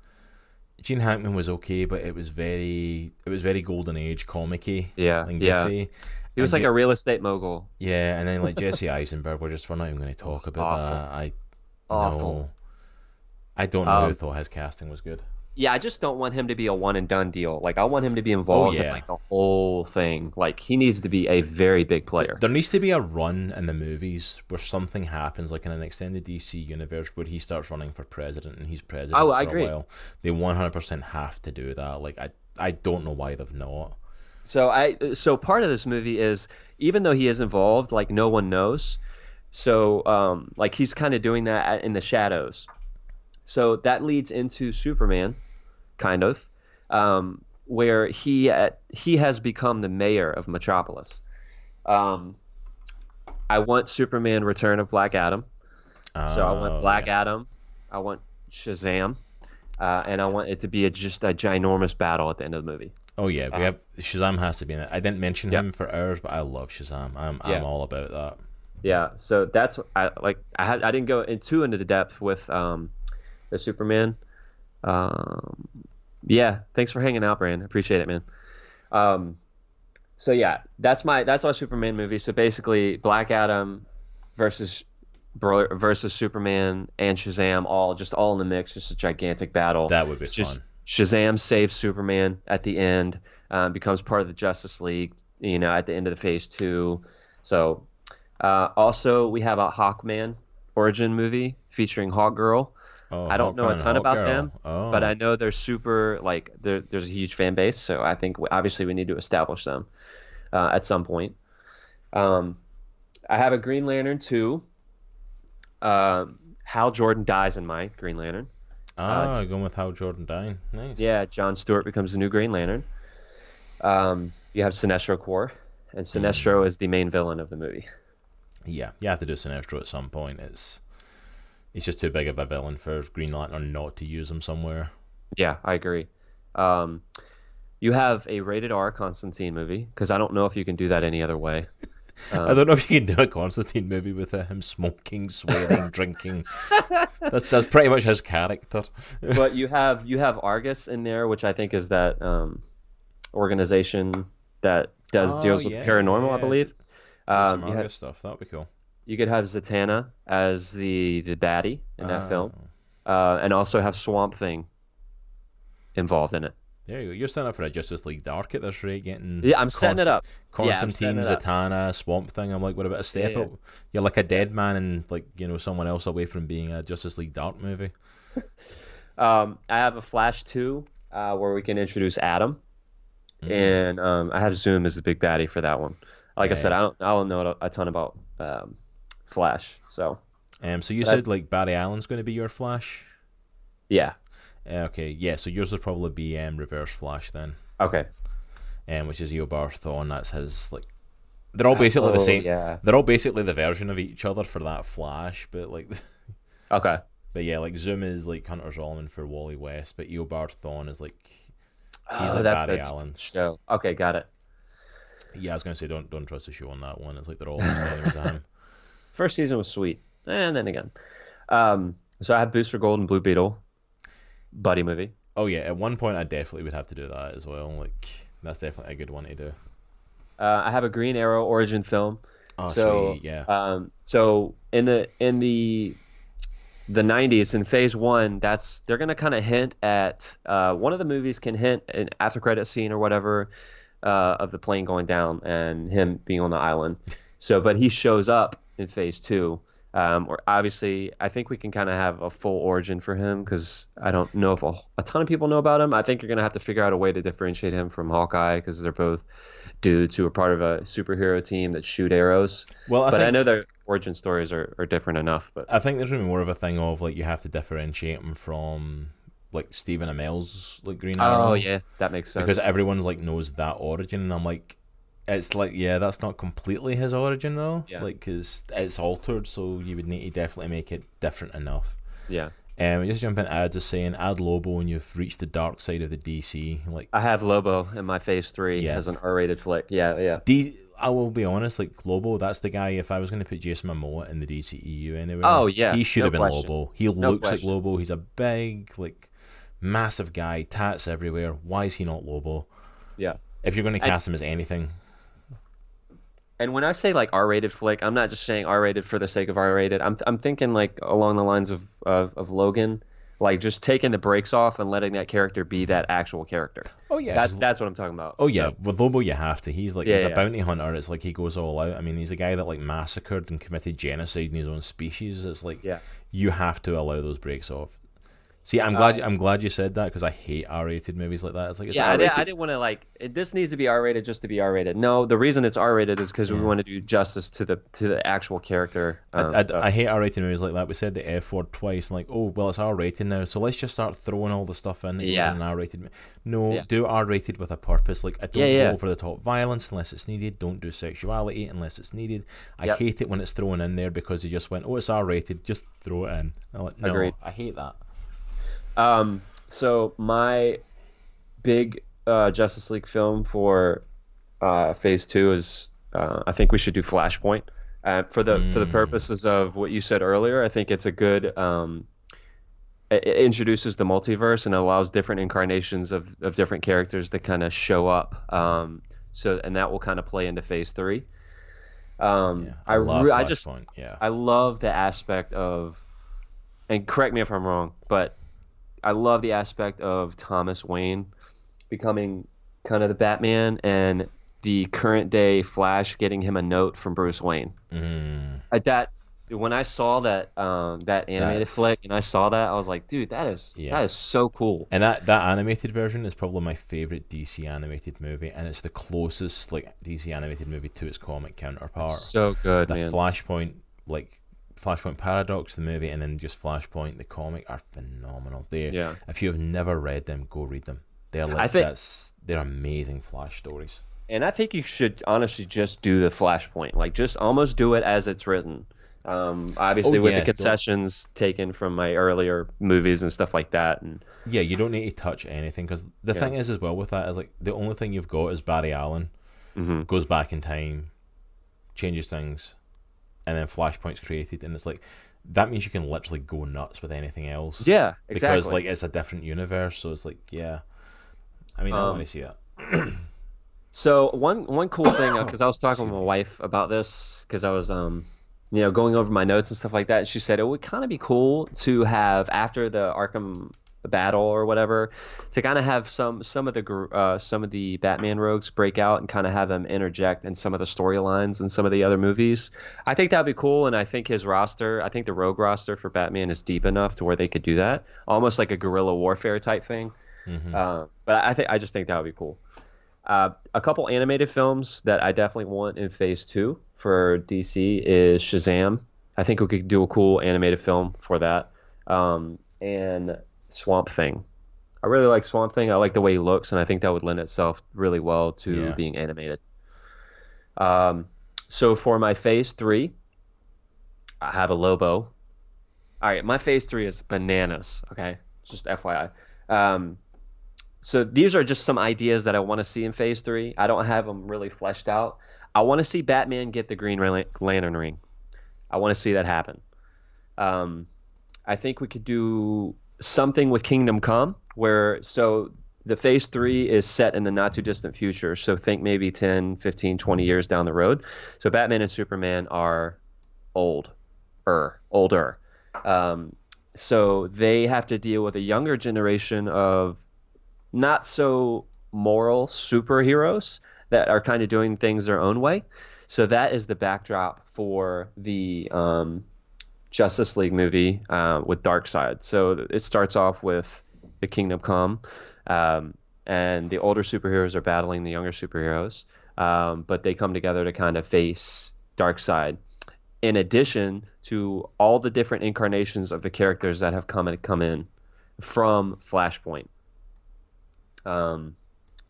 Gene Hackman was okay, but it was very it was very golden age comicky yeah, and yeah, he was And like Je- a real estate mogul. Yeah, and then like Jesse Eisenberg, we're just we're not even going to talk about Awful. that. I Awful. no. I don't know Um, who thought his casting was good. Yeah, I just don't want him to be a one and done deal. Like I want him to be involved in Oh, yeah. like the whole thing. Like he needs to be a very big player. There needs to be a run in the movies where something happens, like in an extended DC universe, where he starts running for president and he's president Oh, for I a agree. while. They one hundred percent have to do that. Like I, I don't know why they've not. So I so part of this movie is even though he is involved, like no one knows. So um, like he's kind of doing that in the shadows. So that leads into Superman, kind of, um, where he at, he has become the mayor of Metropolis. Um, I want Superman Return of Black Adam. so I want Oh, Black yeah. Adam. I want Shazam. Uh, and I want it to be a, just a ginormous battle at the end of the movie. Oh yeah, we have Shazam has to be in it. I didn't mention Yep. him for hours, but I love Shazam. I'm Yeah. I'm all about that. Yeah, so that's I like I had I didn't go in too into the depth with um the Superman. Um yeah, thanks for hanging out, Brand. Appreciate it, man. Um so yeah, that's my that's our Superman movie. So basically Black Adam versus versus Superman and Shazam all just all in the mix, just a gigantic battle. That would be It's fun. just Shazam saves Superman at the end, um, becomes part of the Justice League. You know, at the end of the phase two. So, uh, also we have a Hawkman origin movie featuring Hawkgirl. Oh, I don't know a ton about them, Oh. but I know they're super like there, there's a huge fan base. So I think we, obviously we need to establish them uh, at some point. Um, I have a Green Lantern too. Um, Hal Jordan dies in my Green Lantern. ah, going with Hal Jordan dying. Nice. Yeah, John Stewart becomes the new Green Lantern. Um, you have Sinestro Corps, and Sinestro is the main villain of the movie. Yeah, you have to do Sinestro at some point. It's he's just too big of a villain for Green Lantern not to use him somewhere. Yeah, I agree. Um, you have a rated R Constantine movie because I don't know if you can do that any other way. I don't know if you can do a Constantine movie with uh, him smoking, swearing, drinking. That's that's pretty much his character. but you have you have Argus in there, which I think is that um, organization that does Oh, deals with yeah, paranormal, I yeah. believe. Some Um, had, Argus stuff. That'd be cool. You could have Zatanna as the the baddie in that Ah, film, uh, and also have Swamp Thing involved in it. There you go. You're setting up for a Justice League Dark at this rate, getting Yeah, I'm setting it up. Yeah, Constantine, setting. Zatanna, Swamp Thing. I'm like, what about a step Yeah, yeah. up? You're like a dead man and like you know someone else away from being a Justice League Dark movie. Um, I have a Flash two uh, where we can introduce Adam, Mm. and um, I have Zoom as the big baddie for that one. Like I said, I don't I don't know a ton about um, Flash, so Um, so you But said like Barry Allen's going to be your Flash. yeah. Uh, okay, yeah. So yours would probably be um, Reverse Flash then, Okay. um, which is Eobard Thawne. That's his like. They're all basically Oh, the same. Yeah. They're all basically the version of each other for that Flash, but like, Okay. but yeah, like Zoom is like Hunter Zolomon for Wally West, but Eobard Thawne is like he's Oh, like that's Barry Allen. show. Okay, got it. Yeah, I was gonna say don't don't trust the show on that one. It's like they're all just enemies of him. First season was sweet, and then again, um, so I have Booster Gold and Blue Beetle, buddy movie. Oh yeah, at one point I definitely would have to do that as well. Like that's definitely a good one to do. Uh, I have a Green Arrow origin film. Oh so sweet, yeah. um, so in the in the the 90s in phase one that's they're going to kind of hint at uh, one of the movies can hint an after credit scene or whatever uh, of the plane going down and him being on the island so but he shows up in phase two um, or obviously i think we can kind of have a full origin for him because i don't know if a, a ton of people know about him i think you're going to have to figure out a way to differentiate him from hawkeye because they're both dudes who are part of a superhero team that shoot arrows Well, I but think I know their origin stories are, are different enough. But I think there's gonna be more of a thing of like you have to differentiate him from like Stephen Amell's like Green Arrow. oh yeah, that makes sense. because everyone's like knows that origin, and I'm like, it's like yeah, that's not completely his origin though. Yeah. Like, cause it's altered, so you would need to definitely make it different enough. yeah, Um, just jump in ads is saying add Lobo when you've reached the dark side of the DC. Like I have Lobo in my phase three Yeah. as an R-rated flick. Yeah, yeah, D, I will be honest, like Lobo, that's the guy. If I was going to put Jason Momoa in the DCEU anyway, Oh, yeah, he should no have been question. Lobo. He No looks question. like Lobo. He's a big, like, massive guy, tats everywhere. Why is he not Lobo? yeah. If you're going to I- cast him as anything, And when I say like R-rated flick, I'm not just saying R-rated for the sake of R-rated. I'm I'm thinking like along the lines of of, of Logan, like just taking the brakes off and letting that character be that actual character. oh yeah, That's 'cause- that's what I'm talking about. Oh yeah, So, with Lobo you have to. He's like Yeah, he's a yeah. bounty hunter. It's like he goes all out. I mean, he's a guy that like massacred and committed genocide in his own species. It's like Yeah. you have to allow those brakes off. See, I'm glad Uh, I'm glad you said that because I hate R-rated movies like that. It's like it's yeah, I, did, R-rated. I didn't want to like. It, this needs to be R rated just to be R rated. No, the reason it's R rated is because we want to do justice to the to the actual character. Um, I, I, so- I hate R-rated movies like that. We said the F word twice, and like, oh well, it's R-rated now, so let's just start throwing all the stuff in. Yeah. an R-rated. No, Yeah. do R-rated with a purpose. Like, I don't Yeah, yeah. go over the top violence unless it's needed. Don't do sexuality unless it's needed. I Yep. hate it when it's thrown in there because they just went, oh, it's R-rated, just throw it in. Like, no, Agreed. I hate that. Um, so my big uh, Justice League film for uh, Phase Two is uh, I think we should do Flashpoint. Uh, for the for the Mm. purposes of what you said earlier, I think it's a good. Um, it, introduces the multiverse and allows different incarnations of, of different characters to kind of show up. Um, so and that will kind of play into Phase Three. Um, Yeah, I love re- I just yeah. I love the aspect of, and correct me if I'm wrong, but I love the aspect of Thomas Wayne becoming kind of the Batman and the current day Flash getting him a note from Bruce Wayne. Mm. I, that when I saw that um, that animated That's- flick and I saw that, I was like, dude, that is Yeah. that is so cool. And that, that animated version is probably my favorite DC animated movie, and it's the closest like DC animated movie to its comic counterpart. So good, the man. Flashpoint, like Flashpoint Paradox, the movie, and then just Flashpoint, the comic, are phenomenal. They, Yeah. if you have never read them, go read them. They're like I think- that's they're amazing Flash stories. And I think you should honestly just do the Flashpoint, like just almost do it as it's written. Um, obviously, Oh, with yeah, the don't- concessions taken from my earlier movies and stuff like that, and Yeah, you don't need to touch anything because the Yeah. thing is as well with that is like the only thing you've got is Barry Allen Mhm. goes back in time, changes things, and then Flashpoint's created, and it's like that means you can literally go nuts with anything else. yeah, exactly. because like it's a different universe, so it's like yeah. I mean, I Um, want to see that. So one one cool thing, because I was talking with my wife about this, because I was um, you know, going over my notes and stuff like that. And she said it would kind of be cool to have after the Arkham battle or whatever, to kind of have some some of the uh, some of the Batman rogues break out and kind of have them interject in some of the storylines and some of the other movies. I think that'd be cool, and I think his roster, I think the rogue roster for Batman is deep enough to where they could do that, almost like a guerrilla warfare type thing. Mhm. Uh, but I think I just think that would be cool. Uh, a couple animated films that I definitely want in Phase Two for DC is Shazam. I think we could do a cool animated film for that. Um, and Swamp Thing. I really like Swamp Thing. I like the way he looks, and I think that would lend itself really well to Yeah. being animated. Um, so for my Phase Three, I have a Lobo. All right, my Phase Three is bananas. Okay, just FYI. Um, so these are just some ideas that I want to see in Phase Three. I don't have them really fleshed out. I want to see Batman get the Green Lantern ring. I want to see that happen. Um, I think we could do something with Kingdom Come, where so the Phase Three is set in the not too distant future. So think maybe 10, 15, 20 years down the road. So Batman and Superman are old, er, older. Um, so they have to deal with a younger generation of not so moral superheroes that are kind of doing things their own way. So that is the backdrop for the um, Justice League movie uh, with Darkseid. So it starts off with the Kingdom Come, um, and the older superheroes are battling the younger superheroes, um, but they come together to kind of face Darkseid. In addition to all the different incarnations of the characters that have come and come in from Flashpoint. Um,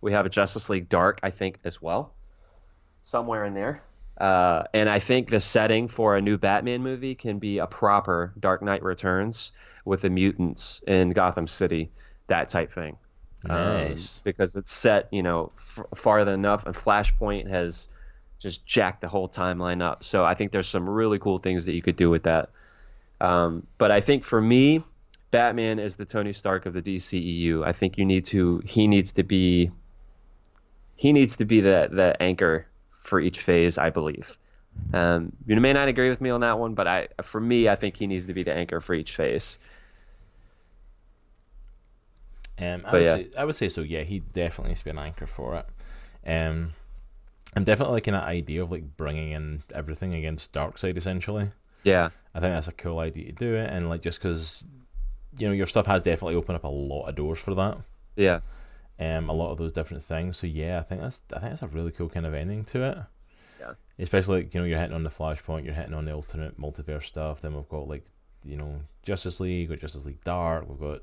we have a Justice League Dark, I think, as well, somewhere in there. Uh, and I think the setting for a new Batman movie can be a proper Dark Knight Returns with the mutants in Gotham City, that type thing. Um, Nice. because it's set, you know, f- farther enough, and Flashpoint has just jacked the whole timeline up. So I think there's some really cool things that you could do with that. Um, but I think for me, Batman is the Tony Stark of the DCEU. I think you need to he needs to be he needs to be the the anchor for each phase, I believe. Um, you may not agree with me on that one, but I for me, I think he needs to be the anchor for each phase. Um, I But would yeah. say I would say so. Yeah, he definitely needs to be an anchor for it. Um, I'm definitely liking that idea of like bringing in everything against Darkseid essentially. Yeah, I think that's a cool idea to do it, and like just because you know your stuff has definitely opened up a lot of doors for that. Yeah. Um, a lot of those different things. So yeah, I think that's I think that's a really cool kind of ending to it. Yeah. Especially like, you know you're hitting on the Flashpoint, you're hitting on the alternate multiverse stuff. Then we've got like you know Justice League, we've got Justice League Dark. We've got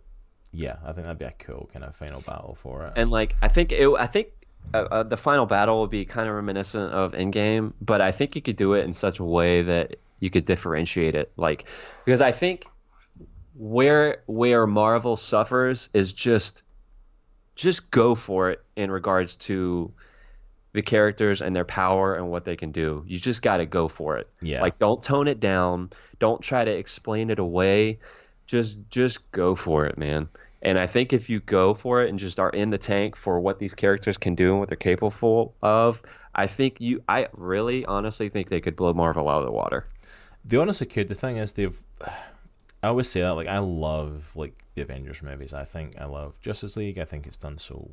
yeah, I think that'd be a cool kind of final battle for it. And like I think it, I think uh, uh, the final battle would be kind of reminiscent of Endgame, but I think you could do it in such a way that you could differentiate it. Like because I think where where Marvel suffers is just just go for it in regards to the characters and their power and what they can do. You just got to go for it. Yeah. Like don't tone it down. Don't try to explain it away. Just just go for it, man. And I think if you go for it and just are in the tank for what these characters can do and what they're capable of, I think you I really honestly think they could blow Marvel out of the water. They honestly could. The thing is, they've. I always say that. Like, I love like the Avengers movies. I think I love Justice League. I think it's done so.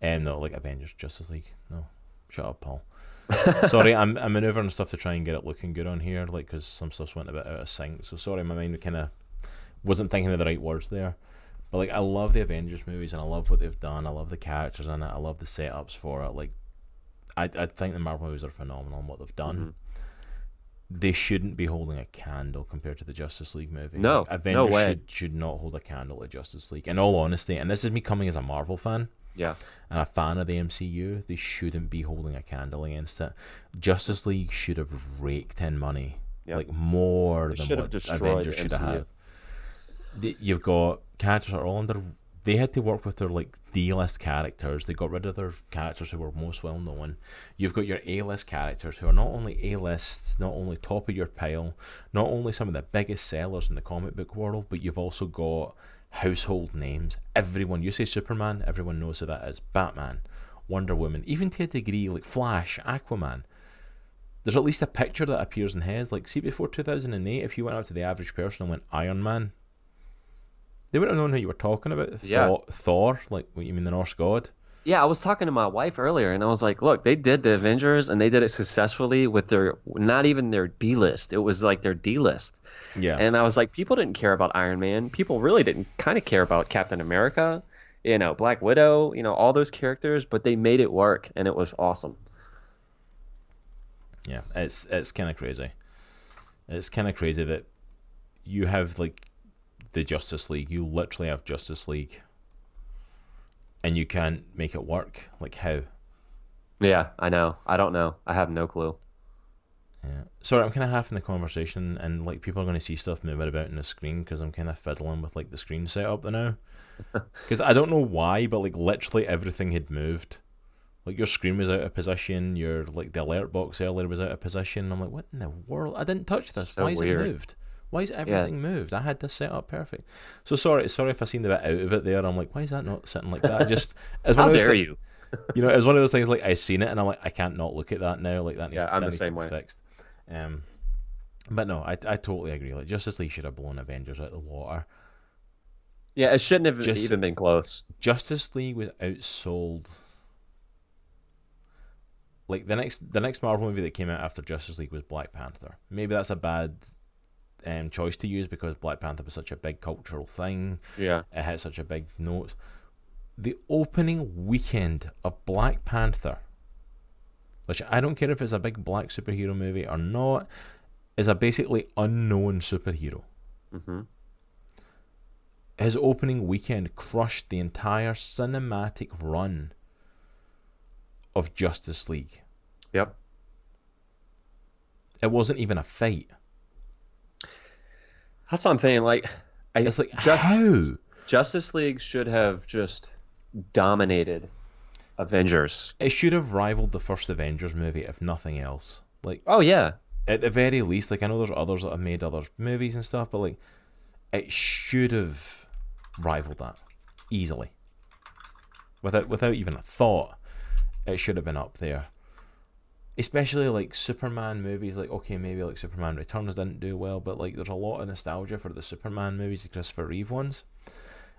And no, like Avengers, Justice League. No, shut up, Paul. sorry, I'm I'm maneuvering stuff to try and get it looking good on here, like because some stuff's went a bit out of sync. So sorry, my mind kind of wasn't thinking of the right words there. But like, I love the Avengers movies, and I love what they've done. I love the characters in it. I love the setups for it. Like, I I think the Marvel movies are phenomenal in what they've done. Mm-hmm. They shouldn't be holding a candle compared to the Justice League movie. No, Like, no Avengers way. should should not hold a candle to Justice League. In all honesty, and this is me coming as a Marvel fan Yeah. and a fan of the MCU, they shouldn't be holding a candle against it. Justice League should have raked in money, like more They than what Avengers should have had. You've got characters that are all under. They had to work with their like D-list characters. They got rid of their characters who were most well known. You've got your A-list characters who are not only A-list, not only top of your pile, not only some of the biggest sellers in the comic book world, but you've also got household names. Everyone, you say Superman, everyone knows who that is. Batman, Wonder Woman, even to a degree like Flash, Aquaman. There's at least a picture that appears in heads. Like, see, before 2008, if you went out to the average person and went Iron Man, they wouldn't have known who you were talking about. Yeah. Thor, Thor, like, what you mean, the Norse god? Yeah, I was talking to my wife earlier, and I was like, "Look, they did the Avengers, and they did it successfully with their not even their B list. It was like their D list." Yeah. And I was like, people didn't care about Iron Man. People really didn't kind of care about Captain America, you know, Black Widow, you know, all those characters, but they made it work, and it was awesome. Yeah, it's it's kind of crazy. It's kind of crazy that you have like the Justice League. You literally have Justice League, and you can't make it work. Like how? Yeah, I know. I don't know. I have no clue. Yeah. Sorry, I'm kind of half in the conversation, and like people are going to see stuff moving about in the screen because I'm kind of fiddling with like the screen setup now. Because I don't know why, but like literally everything had moved. Like your screen was out of position. Your like the alert box earlier was out of position. I'm like, what in the world? I didn't touch this. So why is weird. it moved? Why is everything moved? I had this set up perfect. So sorry, sorry if I seemed a bit out of it there. I'm like, why is that not sitting like that? I just as one How of those dare thi- you? you know, it was one of those things like I seen it and I'm like, I can't not look at that now. Like that needs, Yeah, to, I'm the same way. fixed. Um, but no, I I totally agree. Like Justice League should have blown Avengers out of the water. Yeah, it shouldn't have Just- even been close. Justice League was outsold. Like the next the next Marvel movie that came out after Justice League was Black Panther. Maybe that's a bad um, choice to use because Black Panther was such a big cultural thing. Yeah. It had such a big note. The opening weekend of Black Panther, which I don't care if it's a big black superhero movie or not, is a basically unknown superhero. hmm His opening weekend crushed the entire cinematic run of Justice League. Yep. It wasn't even a fight. That's what I'm saying. Like, I, It's like Ju- how? Justice League should have just dominated Avengers. It should have rivaled the first Avengers movie, if nothing else. Like Oh yeah, at the very least, like I know there's others that have made other movies and stuff, but like it should have rivaled that easily. Without without even a thought, it should have been up there. Especially like Superman movies, like okay, maybe like Superman Returns didn't do well, but like there's a lot of nostalgia for the Superman movies, the Christopher Reeve ones.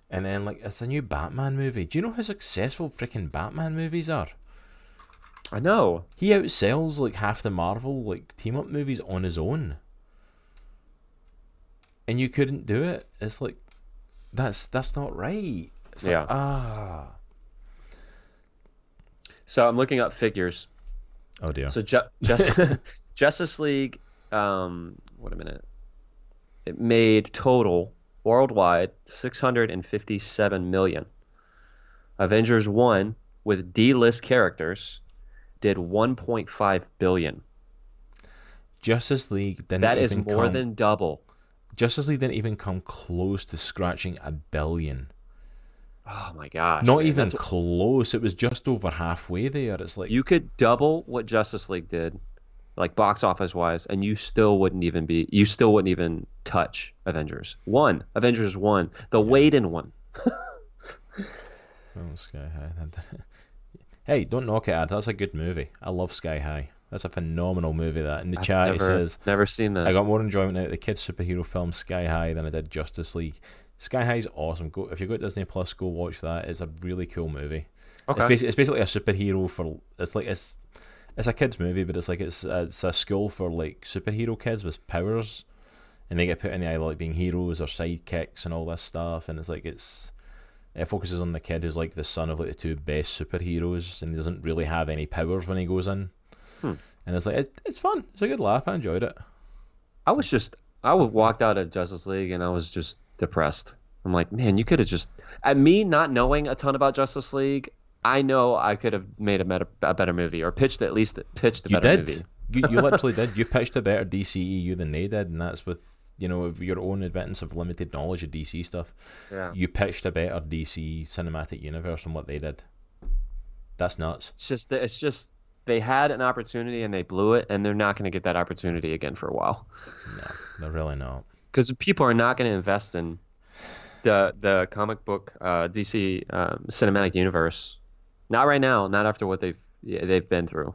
And then like it's a new Batman movie. Do you know how successful freaking Batman movies are? I know. He outsells like half the Marvel like team up movies on his own. And you couldn't do it. It's like that's that's not right. It's like, Yeah. ah. So I'm looking up figures. Oh dear. So Ju- Just- Justice League, um, wait a minute. It made total worldwide 657 million. Avengers 1 with D-list characters did 1.5 billion. Justice League didn't That is more come, than double. Justice League didn't even come close to scratching a billion. Oh my gosh. Not man, even close. It was just over halfway there. It's like You could double what Justice League did, like box office wise, and you still wouldn't even be. You still wouldn't even touch Avengers one. Avengers one, the Whedon one. Oh, Sky High. hey, don't knock it, Ad. That's a good movie. I love Sky High. That's a phenomenal movie. That in the I've chat he never, says never seen that. I got more enjoyment out of the kids superhero film Sky High than I did Justice League. Sky High's awesome. Go if you got Disney Plus, go watch that. It's a really cool movie. It's, okay. basically, it's basically a superhero for. It's like it's it's a kids movie, but it's like it's a, it's a school for like superhero kids with powers, and they get put in the either like being heroes or sidekicks and all this stuff. And it's like it's it focuses on the kid who's like the son of like the two best superheroes, and he doesn't really have any powers when he goes in. Hmm. And it's like it's, it's fun. It's a good laugh. I enjoyed it. I was just I walked out of Justice League and I was just depressed. I'm like, man, you could have just. At me not knowing a ton about Justice League, I know I could have made a, meta, a better movie or pitched at least pitched a You better did. movie. You you literally did. You pitched a better DCEU than they did, and that's with you know your own admittance of limited knowledge of DC stuff. Yeah. You pitched a better DC cinematic universe than what they did. That's nuts. It's just that it's just they had an opportunity and they blew it, and they're not going to get that opportunity again for a while No, they're really not. Because people are not going to invest in the the comic book uh, DC um, cinematic universe. Not right now. Not after what they've yeah, they've been through.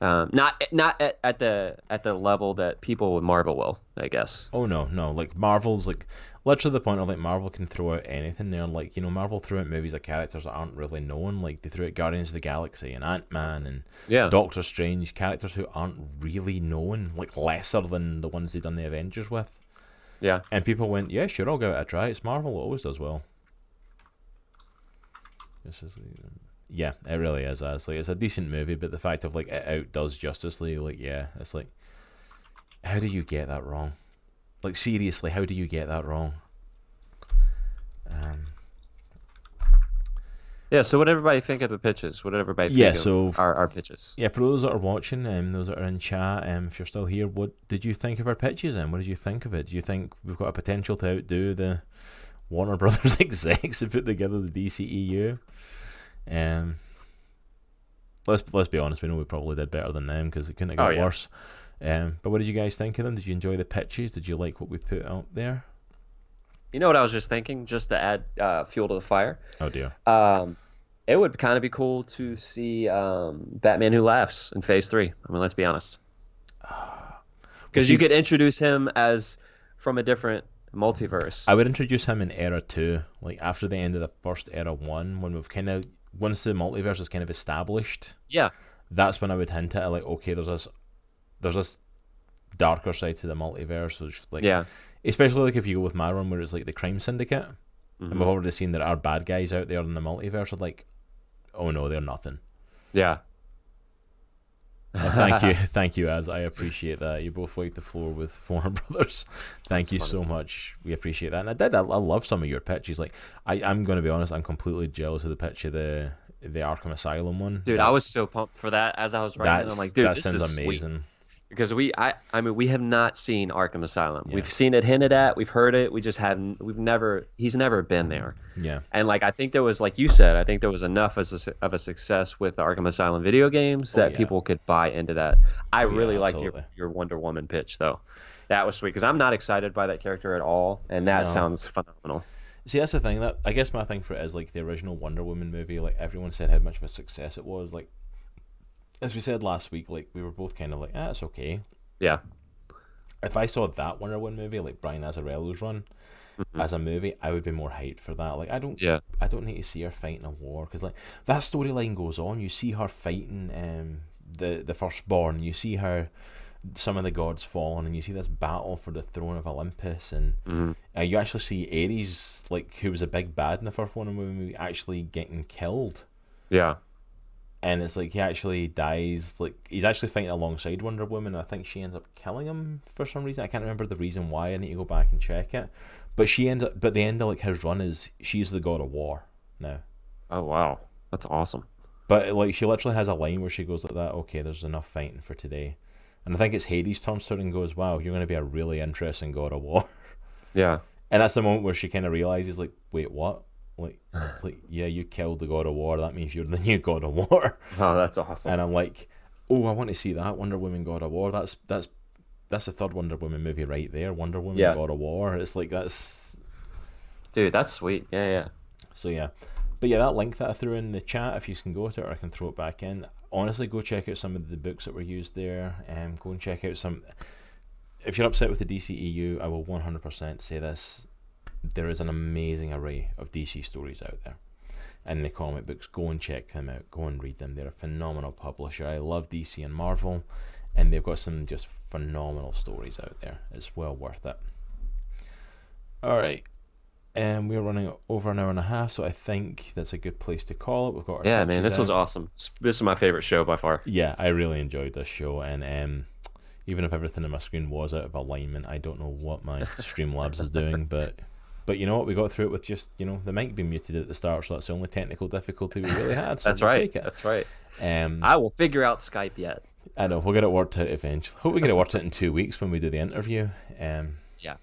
Um, not not at, at the at the level that people with Marvel will, I guess. Oh no, no. Like Marvel's like literally the point of like Marvel can throw out anything. They're like you know Marvel threw out movies of characters that aren't really known. Like they threw out Guardians of the Galaxy and Ant Man and Yeah. Doctor Strange, characters who aren't really known, like lesser than the ones they've done the Avengers with. Yeah. And people went, yeah, sure, I'll give it a try. It's Marvel, always does well. This is, yeah, it really is. It's like it's a decent movie, but the fact of like it outdoes Justice League, like yeah, it's like, how do you get that wrong? Like seriously, how do you get that wrong? Um, Yeah. So what did everybody think of the pitches? What did everybody Yeah, think so- of our, our pitches? yeah, for those that are watching, um, those that are in chat, um, if you're still here, what did you think of our pitches? And what did you think of it? Do you think we've got a potential to outdo the Warner Brothers execs who put together the DCEU? Um, let's let's be honest, we know we probably did better than them because it couldn't have Oh, got yeah. worse. Um, but what did you guys think of them? Did you enjoy the pitches? Did you like what we put out there? You know what I was just thinking, just to add uh, fuel to the fire. Oh dear. Um, it would kind of be cool to see um, Batman Who Laughs in Phase Three. I mean, let's be honest, because you could introduce him as from a different multiverse. I would introduce him in Era Two, like after the end of the first Era One, when we've kind of once the multiverse is kind of established. yeah, that's when I would hint at it, like, okay, there's this, there's this darker side to the multiverse. Which, like, yeah, especially like if you go with my run, where it's like the crime syndicate, Mhm. and we've already seen there are bad guys out there in the multiverse. Are like, oh no, they're nothing. yeah. Uh, thank you, thank you, as I appreciate that. You both wiped the floor with Warner Brothers. Thank That's you funny. so much. We appreciate that. And I did. I, I love some of your pitches. Like, I, I'm going to be honest. I'm completely jealous of the pitch of the the Arkham Asylum one. Dude, That- I was so pumped for that as I was writing. it. I'm like, dude, that this sounds is sweet. Because we I I mean we have not seen Arkham Asylum. Yeah. We've seen it hinted at, we've heard it, we just haven't we've never he's never been there. Yeah. And like I think there was like you said, I think there was enough as a, of a success with the Arkham Asylum video games Oh, that yeah. people could buy into that. I Oh, yeah, really liked your your Wonder Woman pitch though. That was sweet because I'm not excited by that character at all, and that No. sounds phenomenal. See, that's the thing. That I guess my thing for it is like the original Wonder Woman movie. Like everyone said, how much of a success it was. Like as we said last week, like we were both kind of like, ah, it's okay. Yeah, If I saw that Wonder Woman movie, like Brian Azzarello's run, as a movie, I would be more hyped for that. Like I don't, Mm-hmm. yeah, I don't need to see her fighting a war because like that storyline goes on. You see her fighting um the the firstborn. You see her some of the gods fallen, and you see this battle for the throne of Olympus, and Mhm. uh, you actually see Ares, like who was a big bad in the first Wonder Woman movie, actually getting killed, Yeah. And it's like he actually dies. Like he's actually fighting alongside Wonder Woman. I think she ends up killing him for some reason. I can't remember the reason why. I need to go back and check it. But she ends up. But the end of like his run is she's the god of war now. Oh wow, that's awesome. But like she literally has a line where she goes like that. Okay, there's enough fighting for today. And I think it's Hades turns to her and goes, "Wow, you're going to be a really interesting god of war." Yeah. And that's the moment where she kind of realizes, like, wait, what? Like, ah. it's like, yeah, you killed the god of war. That means you're the new god of war. Oh, that's awesome. And I'm like, oh, I want to see that Wonder Woman God of War. That's that's that's the third Wonder Woman movie right there. Wonder Woman Yeah. God of War. It's like that's Dude, that's sweet. Yeah, yeah. so yeah. But yeah, that link that I threw in the chat, if you can go to it, or I can throw it back in. Honestly, go check out some of the books that were used there, and go and check out some. If you're upset with the DCEU, I will 100% say this: there is an amazing array of DC stories out there, and the comic books. Go and check them out. Go and read them. They're a phenomenal publisher. I love DC and Marvel, and they've got some just phenomenal stories out there. It's well worth it. All right and we're running over an hour and a half, so I think that's a good place to call it. We've got our Yeah, man, this was awesome. This is my favorite show by far. Yeah, I really enjoyed this show, and um, even if everything on my screen was out of alignment, I don't know what my Streamlabs is doing, but but you know what, we got through it with just you know the mic being muted at the start, so that's the only technical difficulty we really had. So That's we'll right. take it. That's right. Um, I will figure out Skype yet. I know we'll get it worked out eventually. Hope we get it worked out in two weeks when we do the interview. Um, Yeah.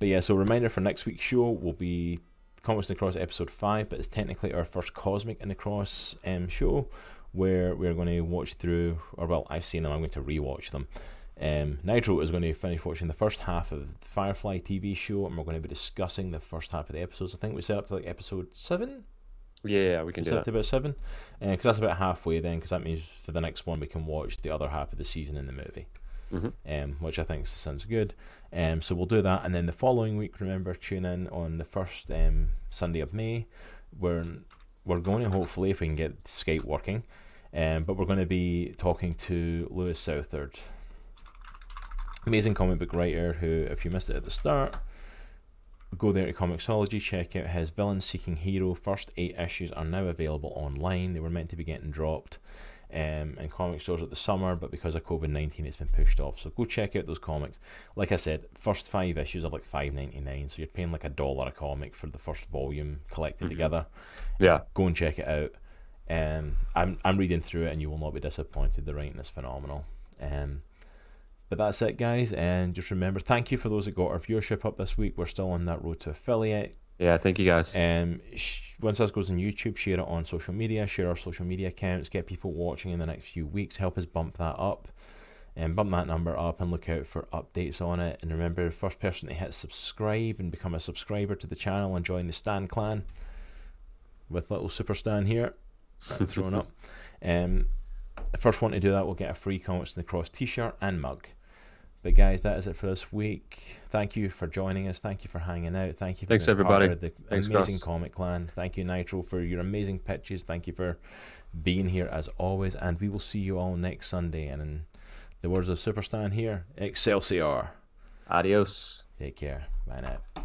But yeah, so reminder for next week's show will be Comics in the Cross episode five, but it's technically our first Cosmic Cross um, show where we're going to watch through, or well, I've seen them. I'm going to rewatch them. Um, Nitro is going to finish watching the first half of the Firefly TV show, and we're going to be discussing the first half of the episodes. I think we set up to like episode seven. Yeah, we can We do set up that. to about seven, because that's about halfway then. Because that means for the next one we can watch the other half of the season in the movie, Mhm. um, which I think sounds good. Um, so we'll do that, and then the following week, remember, tune in on the first um, Sunday of May. We're we're going to hopefully if we can get Skype working, um, but we're going to be talking to Lewis Southard, amazing comic book writer who, if you missed it at the start, go there to Comixology, check out his Villain Seeking Hero. First eight issues are now available online. They were meant to be getting dropped um, in comic stores at the summer, but because of COVID 19, it's been pushed off. So go check out those comics. Like I said, first five issues are like five ninety nine, so you're paying like a dollar a comic for the first volume collected together. Yeah. Go and check it out. Um, I'm I'm reading through it, and you will not be disappointed. The writing is phenomenal. Um, but that's it, guys. And just remember, thank you for those that got our viewership up this week. We're still on that road to affiliate. Yeah, thank you guys. Um, sh- once this goes on YouTube, share it on social media, share our social media accounts, get people watching in the next few weeks, help us bump that up, and bump that number up, and look out for updates on it. And remember, first person to hit subscribe and become a subscriber to the channel and join the Stan clan with little Super Stan here, I'm throwing up. Um, the first one to do that will get a free Comics in the Cross T-shirt and mug. But guys, that is it for this week. Thank you for joining us. Thank you for hanging out. Thank you for Thanks, everybody. the Thanks, amazing Gus. comic clan. Thank you, Nitro, for your amazing pitches. Thank you for being here as always. And we will see you all next Sunday. And in the words of Superstan here, Excelsior. Adios. Take care. Bye now.